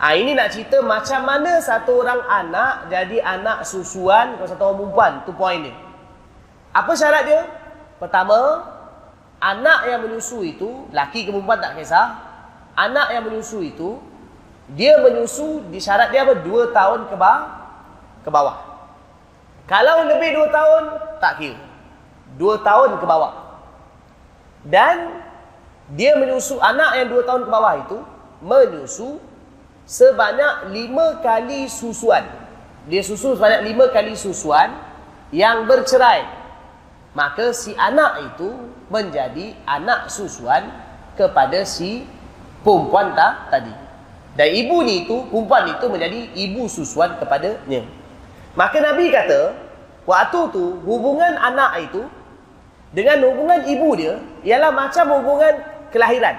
Ha, ini nak cerita macam mana satu orang anak jadi anak susuan kalau satu orang perempuan. Itu poin dia. Apa syarat dia? Pertama, anak yang menyusu itu, laki ke perempuan tak kisah. Anak yang menyusu itu, dia menyusu di syarat dia apa? Dua tahun ke bawah. Ke bawah. Kalau lebih dua tahun, tak kira. Dua tahun ke bawah. Dan dia menyusu anak yang dua tahun ke bawah itu, menyusu sebanyak lima kali susuan. Dia susu sebanyak lima kali susuan yang bercerai maka si anak itu menjadi anak susuan kepada si perempuan tak tadi. Dan ibu ni itu, perempuan itu menjadi ibu susuan kepadanya. Maka Nabi kata, waktu tu hubungan anak itu dengan hubungan ibu dia ialah macam hubungan kelahiran.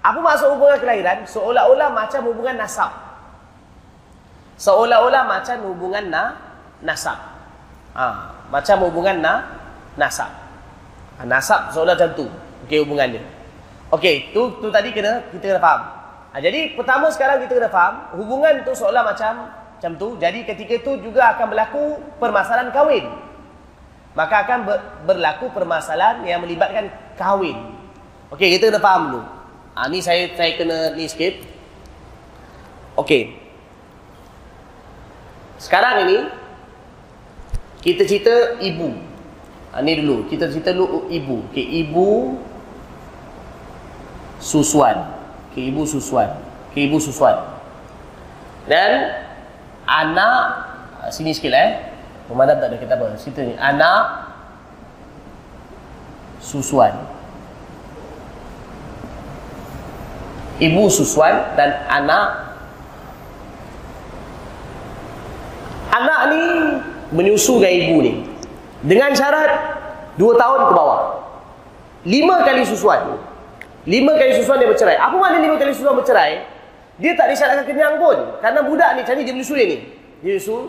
Apa maksud hubungan kelahiran? Seolah-olah macam hubungan nasab. Seolah-olah macam hubungan na nasab. Ha, macam hubungan na nasab. Ha, nasab seolah macam tu. Okey hubungan dia. Okey, tu tu tadi kena kita kena faham. Ha, jadi pertama sekarang kita kena faham hubungan tu seolah macam macam tu. Jadi ketika tu juga akan berlaku permasalahan kahwin. Maka akan ber, berlaku permasalahan yang melibatkan kahwin. Okey, kita kena faham dulu. Ha, ni saya saya kena ni sikit. Okey. Sekarang ini kita cerita ibu. Ha, ni dulu. Kita cerita dulu ibu. Okay, ibu susuan. Okay, ibu susuan. Okay, ibu susuan. Dan anak ha, sini sikit lah eh. Pemadam tak ada kata apa. Cerita ni. Anak susuan. Ibu susuan dan anak anak ni menyusukan ibu ni. Dengan syarat dua tahun ke bawah. Lima kali susuan. Lima kali susuan dia bercerai. Apa makna lima kali susuan bercerai? Dia tak disyaratkan kenyang pun. Karena budak ni, cari dia menyusu dia ni. Dia menyusu.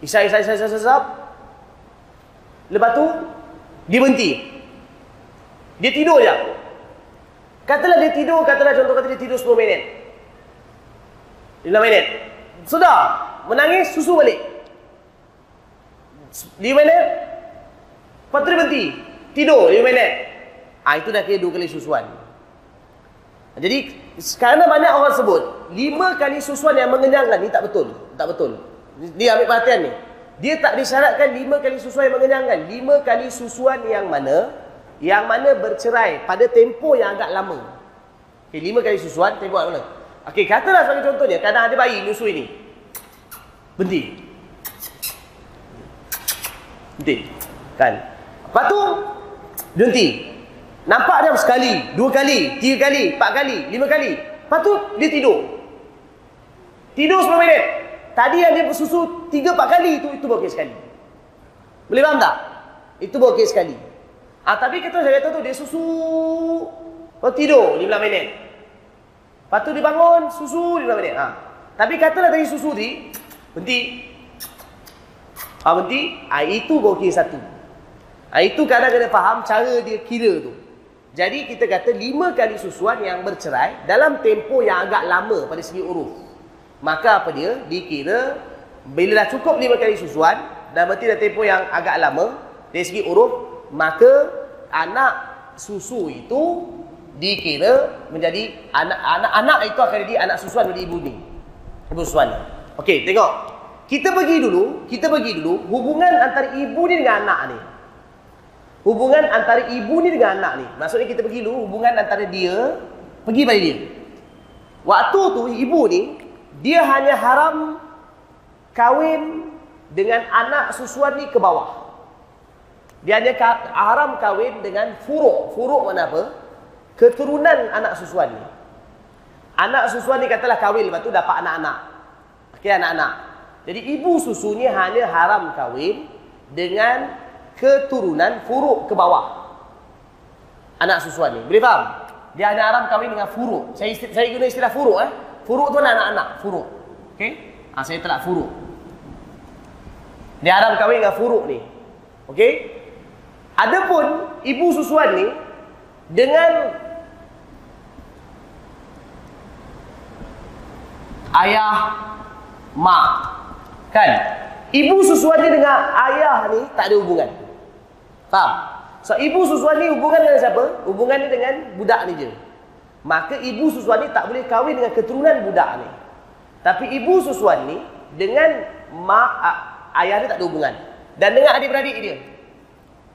Isai, isai, isai, isai, isai, Lepas tu, dia berhenti. Dia tidur je. Katalah dia tidur, katalah contoh kata dia tidur 10 minit. 5 minit. Sudah. Menangis, susu balik. 5 minit, Lepas tu dia berhenti. Tidur 5 minit. Ha, itu dah kira dua kali susuan. Jadi, kerana banyak orang sebut, lima kali susuan yang mengenyangkan ni tak betul. Tak betul. Dia ambil perhatian ni. Dia tak disyaratkan lima kali susuan yang mengenyangkan. Lima kali susuan yang mana? Yang mana bercerai pada tempoh yang agak lama. Okay, lima kali susuan, tempoh mana? Okey, katalah sebagai contohnya, kadang ada bayi nyusu ini. Berhenti. Berhenti. Kan? Lepas tu, berhenti. Nampak dia sekali, dua kali, tiga kali, empat kali, lima kali. Lepas tu, dia tidur. Tidur 10 minit. Tadi yang dia bersusu tiga, empat kali itu, itu okey sekali. Boleh faham tak? Itu okey sekali. Ah, tapi kita saya kata tu, dia susu, lepas tidur 15 minit. Lepas tu dia bangun, susu 15 minit. Ha. Tapi katalah tadi susu ni, berhenti. Ah, berhenti. Ah, itu okey satu. Ah, itu kadang kena faham cara dia kira tu. Jadi kita kata lima kali susuan yang bercerai dalam tempoh yang agak lama pada segi uruf. Maka apa dia? Dikira bila dah cukup lima kali susuan dan berarti dah tempoh yang agak lama dari segi uruf, maka anak susu itu dikira menjadi anak anak anak itu akan jadi anak susuan dari ibu ni. Ibu susuan. Okey, tengok. Kita pergi dulu, kita pergi dulu hubungan antara ibu ni dengan anak ni. Hubungan antara ibu ni dengan anak ni. Maksudnya kita pergi dulu hubungan antara dia pergi pada dia. Waktu tu ibu ni dia hanya haram kahwin dengan anak susuan ni ke bawah. Dia hanya haram kahwin dengan furuk. Furuk mana apa? Keturunan anak susuan ni. Anak susuan ni katalah kahwin lepas tu dapat anak-anak. Okey anak-anak. Jadi ibu susu ni hanya haram kahwin dengan keturunan furuk ke bawah. Anak susuan ni. Boleh faham? Dia hanya haram kahwin dengan furuk. Saya saya guna istilah furuk eh. Furuk tu anak-anak, furuk. Okey? Ha, saya telah furuk. Dia haram kahwin dengan furuk ni. Okey? Adapun ibu susuan ni dengan ayah mak kan ibu susuan dengan ayah ni tak ada hubungan Faham? So ibu susuan ni hubungan dengan siapa? Hubungan ni dengan budak ni je. Maka ibu susuan ni tak boleh kahwin dengan keturunan budak ni. Tapi ibu susuan ni dengan mak ayah dia tak ada hubungan. Dan dengan adik-beradik dia.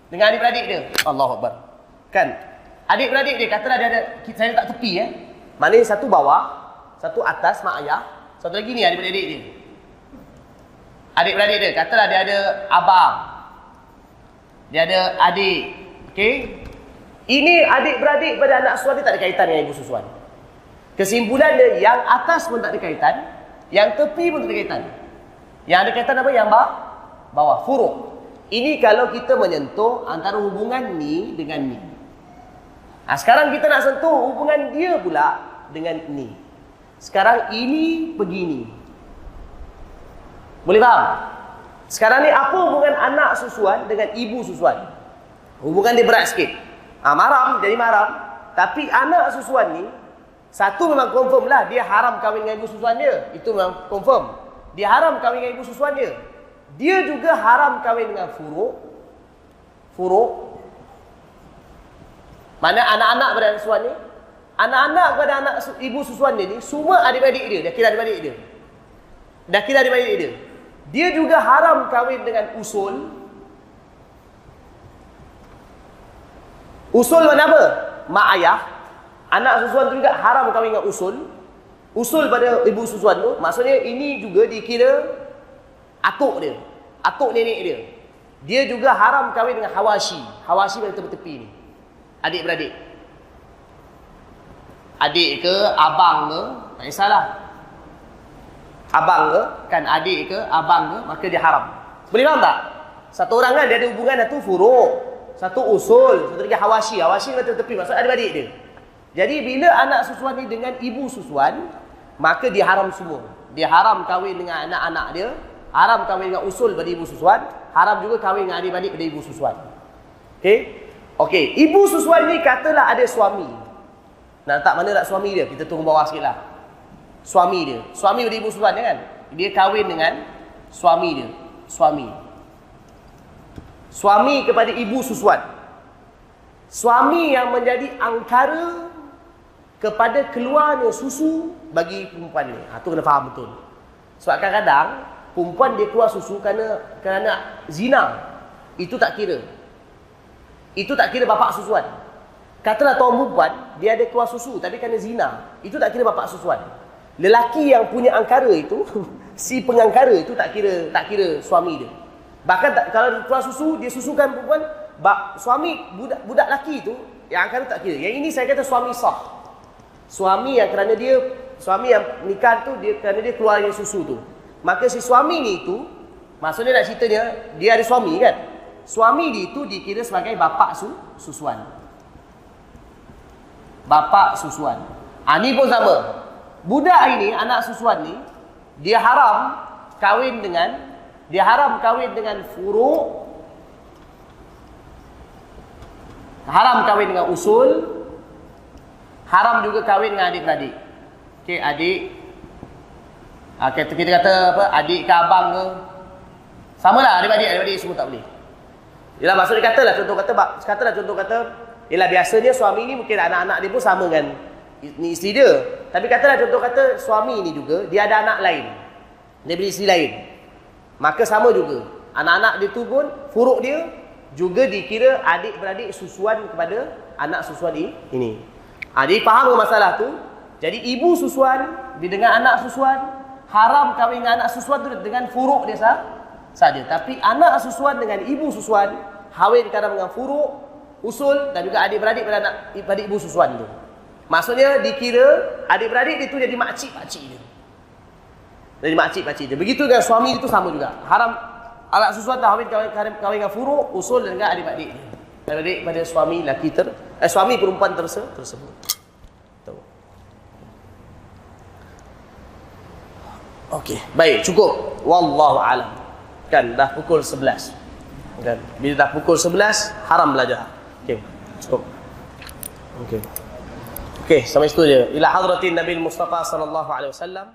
Dengan adik-beradik dia. Allah Akbar. Kan? Adik-beradik dia katalah dia ada saya tak tepi eh. Maknanya satu bawah, satu atas mak ayah, satu lagi ni adik-beradik dia. Adik-beradik dia katalah dia ada abang, dia ada adik. Okey? Ini adik-beradik pada anak dia tak ada kaitan dengan ibu susuan. Kesimpulan dia, yang atas pun tak ada kaitan. Yang tepi pun tak ada kaitan. Yang ada kaitan apa? Yang bawah. Bawah. Furuk. Ini kalau kita menyentuh antara hubungan ni dengan ni. Nah, sekarang kita nak sentuh hubungan dia pula dengan ni. Sekarang ini begini. Boleh faham? Sekarang ni apa hubungan anak susuan dengan ibu susuan? Hubungan dia berat sikit. Ha, maram, jadi maram. Tapi anak susuan ni, satu memang confirm lah, dia haram kahwin dengan ibu susuan dia. Itu memang confirm. Dia haram kahwin dengan ibu susuan dia. Dia juga haram kahwin dengan furuk. Furuk. Mana anak-anak pada anak susuan ni? Anak-anak pada anak ibu susuan dia ni, semua adik-adik dia. Dah kira adik-adik dia. Dah kira adik-adik dia. Dia juga haram kahwin dengan usul. Usul mana apa? Mak ayah. Anak susuan tu juga haram kahwin dengan usul. Usul pada ibu susuan tu, maksudnya ini juga dikira atuk dia. Atuk nenek dia. Dia juga haram kahwin dengan hawashi. Hawashi pada tepi-tepi ni. Adik-beradik. Adik ke, abang ke, tak kisahlah abang ke, kan adik ke, abang ke, maka dia haram. Boleh faham tak? Satu orang kan dia ada hubungan satu furuk, satu usul, satu lagi hawashi. Hawashi kata tepi, maksud adik-adik dia. Jadi bila anak susuan ni dengan ibu susuan, maka dia haram semua. Dia haram kahwin dengan anak-anak dia, haram kahwin dengan usul pada ibu susuan, haram juga kahwin dengan adik-adik pada ibu susuan. Okey? Okey, ibu susuan ni katalah ada suami. Nak tak mana nak suami dia? Kita tunggu bawah sikitlah suami dia. Suami dari ibu Sufyan kan? Dia kahwin dengan suami dia. Suami. Suami kepada ibu Suswan. Suami yang menjadi angkara kepada keluarnya susu bagi perempuan ni. Ha, tu kena faham betul. Sebab kadang-kadang perempuan dia keluar susu kerana kerana zina. Itu tak kira. Itu tak kira bapak susuan. Katalah tuan perempuan, dia ada keluar susu tapi kerana zina. Itu tak kira bapak susuan. Lelaki yang punya angkara itu, si pengangkara itu tak kira tak kira suami dia. Bahkan tak, kalau keluar susu, dia susukan perempuan, bak, suami budak budak lelaki tu yang akan tak kira. Yang ini saya kata suami sah. Suami yang kerana dia suami yang nikah tu dia kerana dia keluarnya susu tu. Maka si suami ni tu maksudnya nak cerita dia ada suami kan. Suami dia tu dikira sebagai bapa su, susuan. Bapa susuan. Ah ni pun sama. Budak ini anak susuan ni dia haram kahwin dengan dia haram kahwin dengan furu haram kahwin dengan usul haram juga kahwin dengan adik-beradik. Okey adik ah, okay, kita kata apa adik ke abang ke samalah adik-beradik adik-beradik semua tak boleh. Yalah maksud dia katalah contoh kata katalah contoh kata ialah biasanya suami ni mungkin anak-anak dia pun sama dengan ni isteri dia tapi katalah contoh kata suami ni juga dia ada anak lain dia beri isteri lain Maka sama juga. Anak-anak dia tu pun, furuk dia juga dikira adik-beradik susuan kepada anak susuan ini. Ha, jadi faham masalah tu? Jadi ibu susuan, dia dengan anak susuan, haram kahwin dengan anak susuan tu dengan furuk dia sah, saja. Tapi anak susuan dengan ibu susuan, kahwin kadang dengan furuk, usul dan juga adik-beradik pada anak pada ibu susuan tu. Maksudnya dikira adik-beradik dia tu jadi makcik-makcik dia. Dari makcik-makcik dia. Begitu dengan suami itu sama juga. Haram alat sesuatu kahwin kahwin kahwin, kahwin dengan furuk usul dengan adik-adik dia. Adik pada suami laki ter eh, suami perempuan terse, tersebut. Okey, baik, cukup. Wallahu alam. Kan dah pukul 11. Kan. Bila dah pukul 11 haram belajar. Okey, cukup. Okey. Okey, sampai situ je. Ila hadratin Nabi Mustafa sallallahu alaihi wasallam.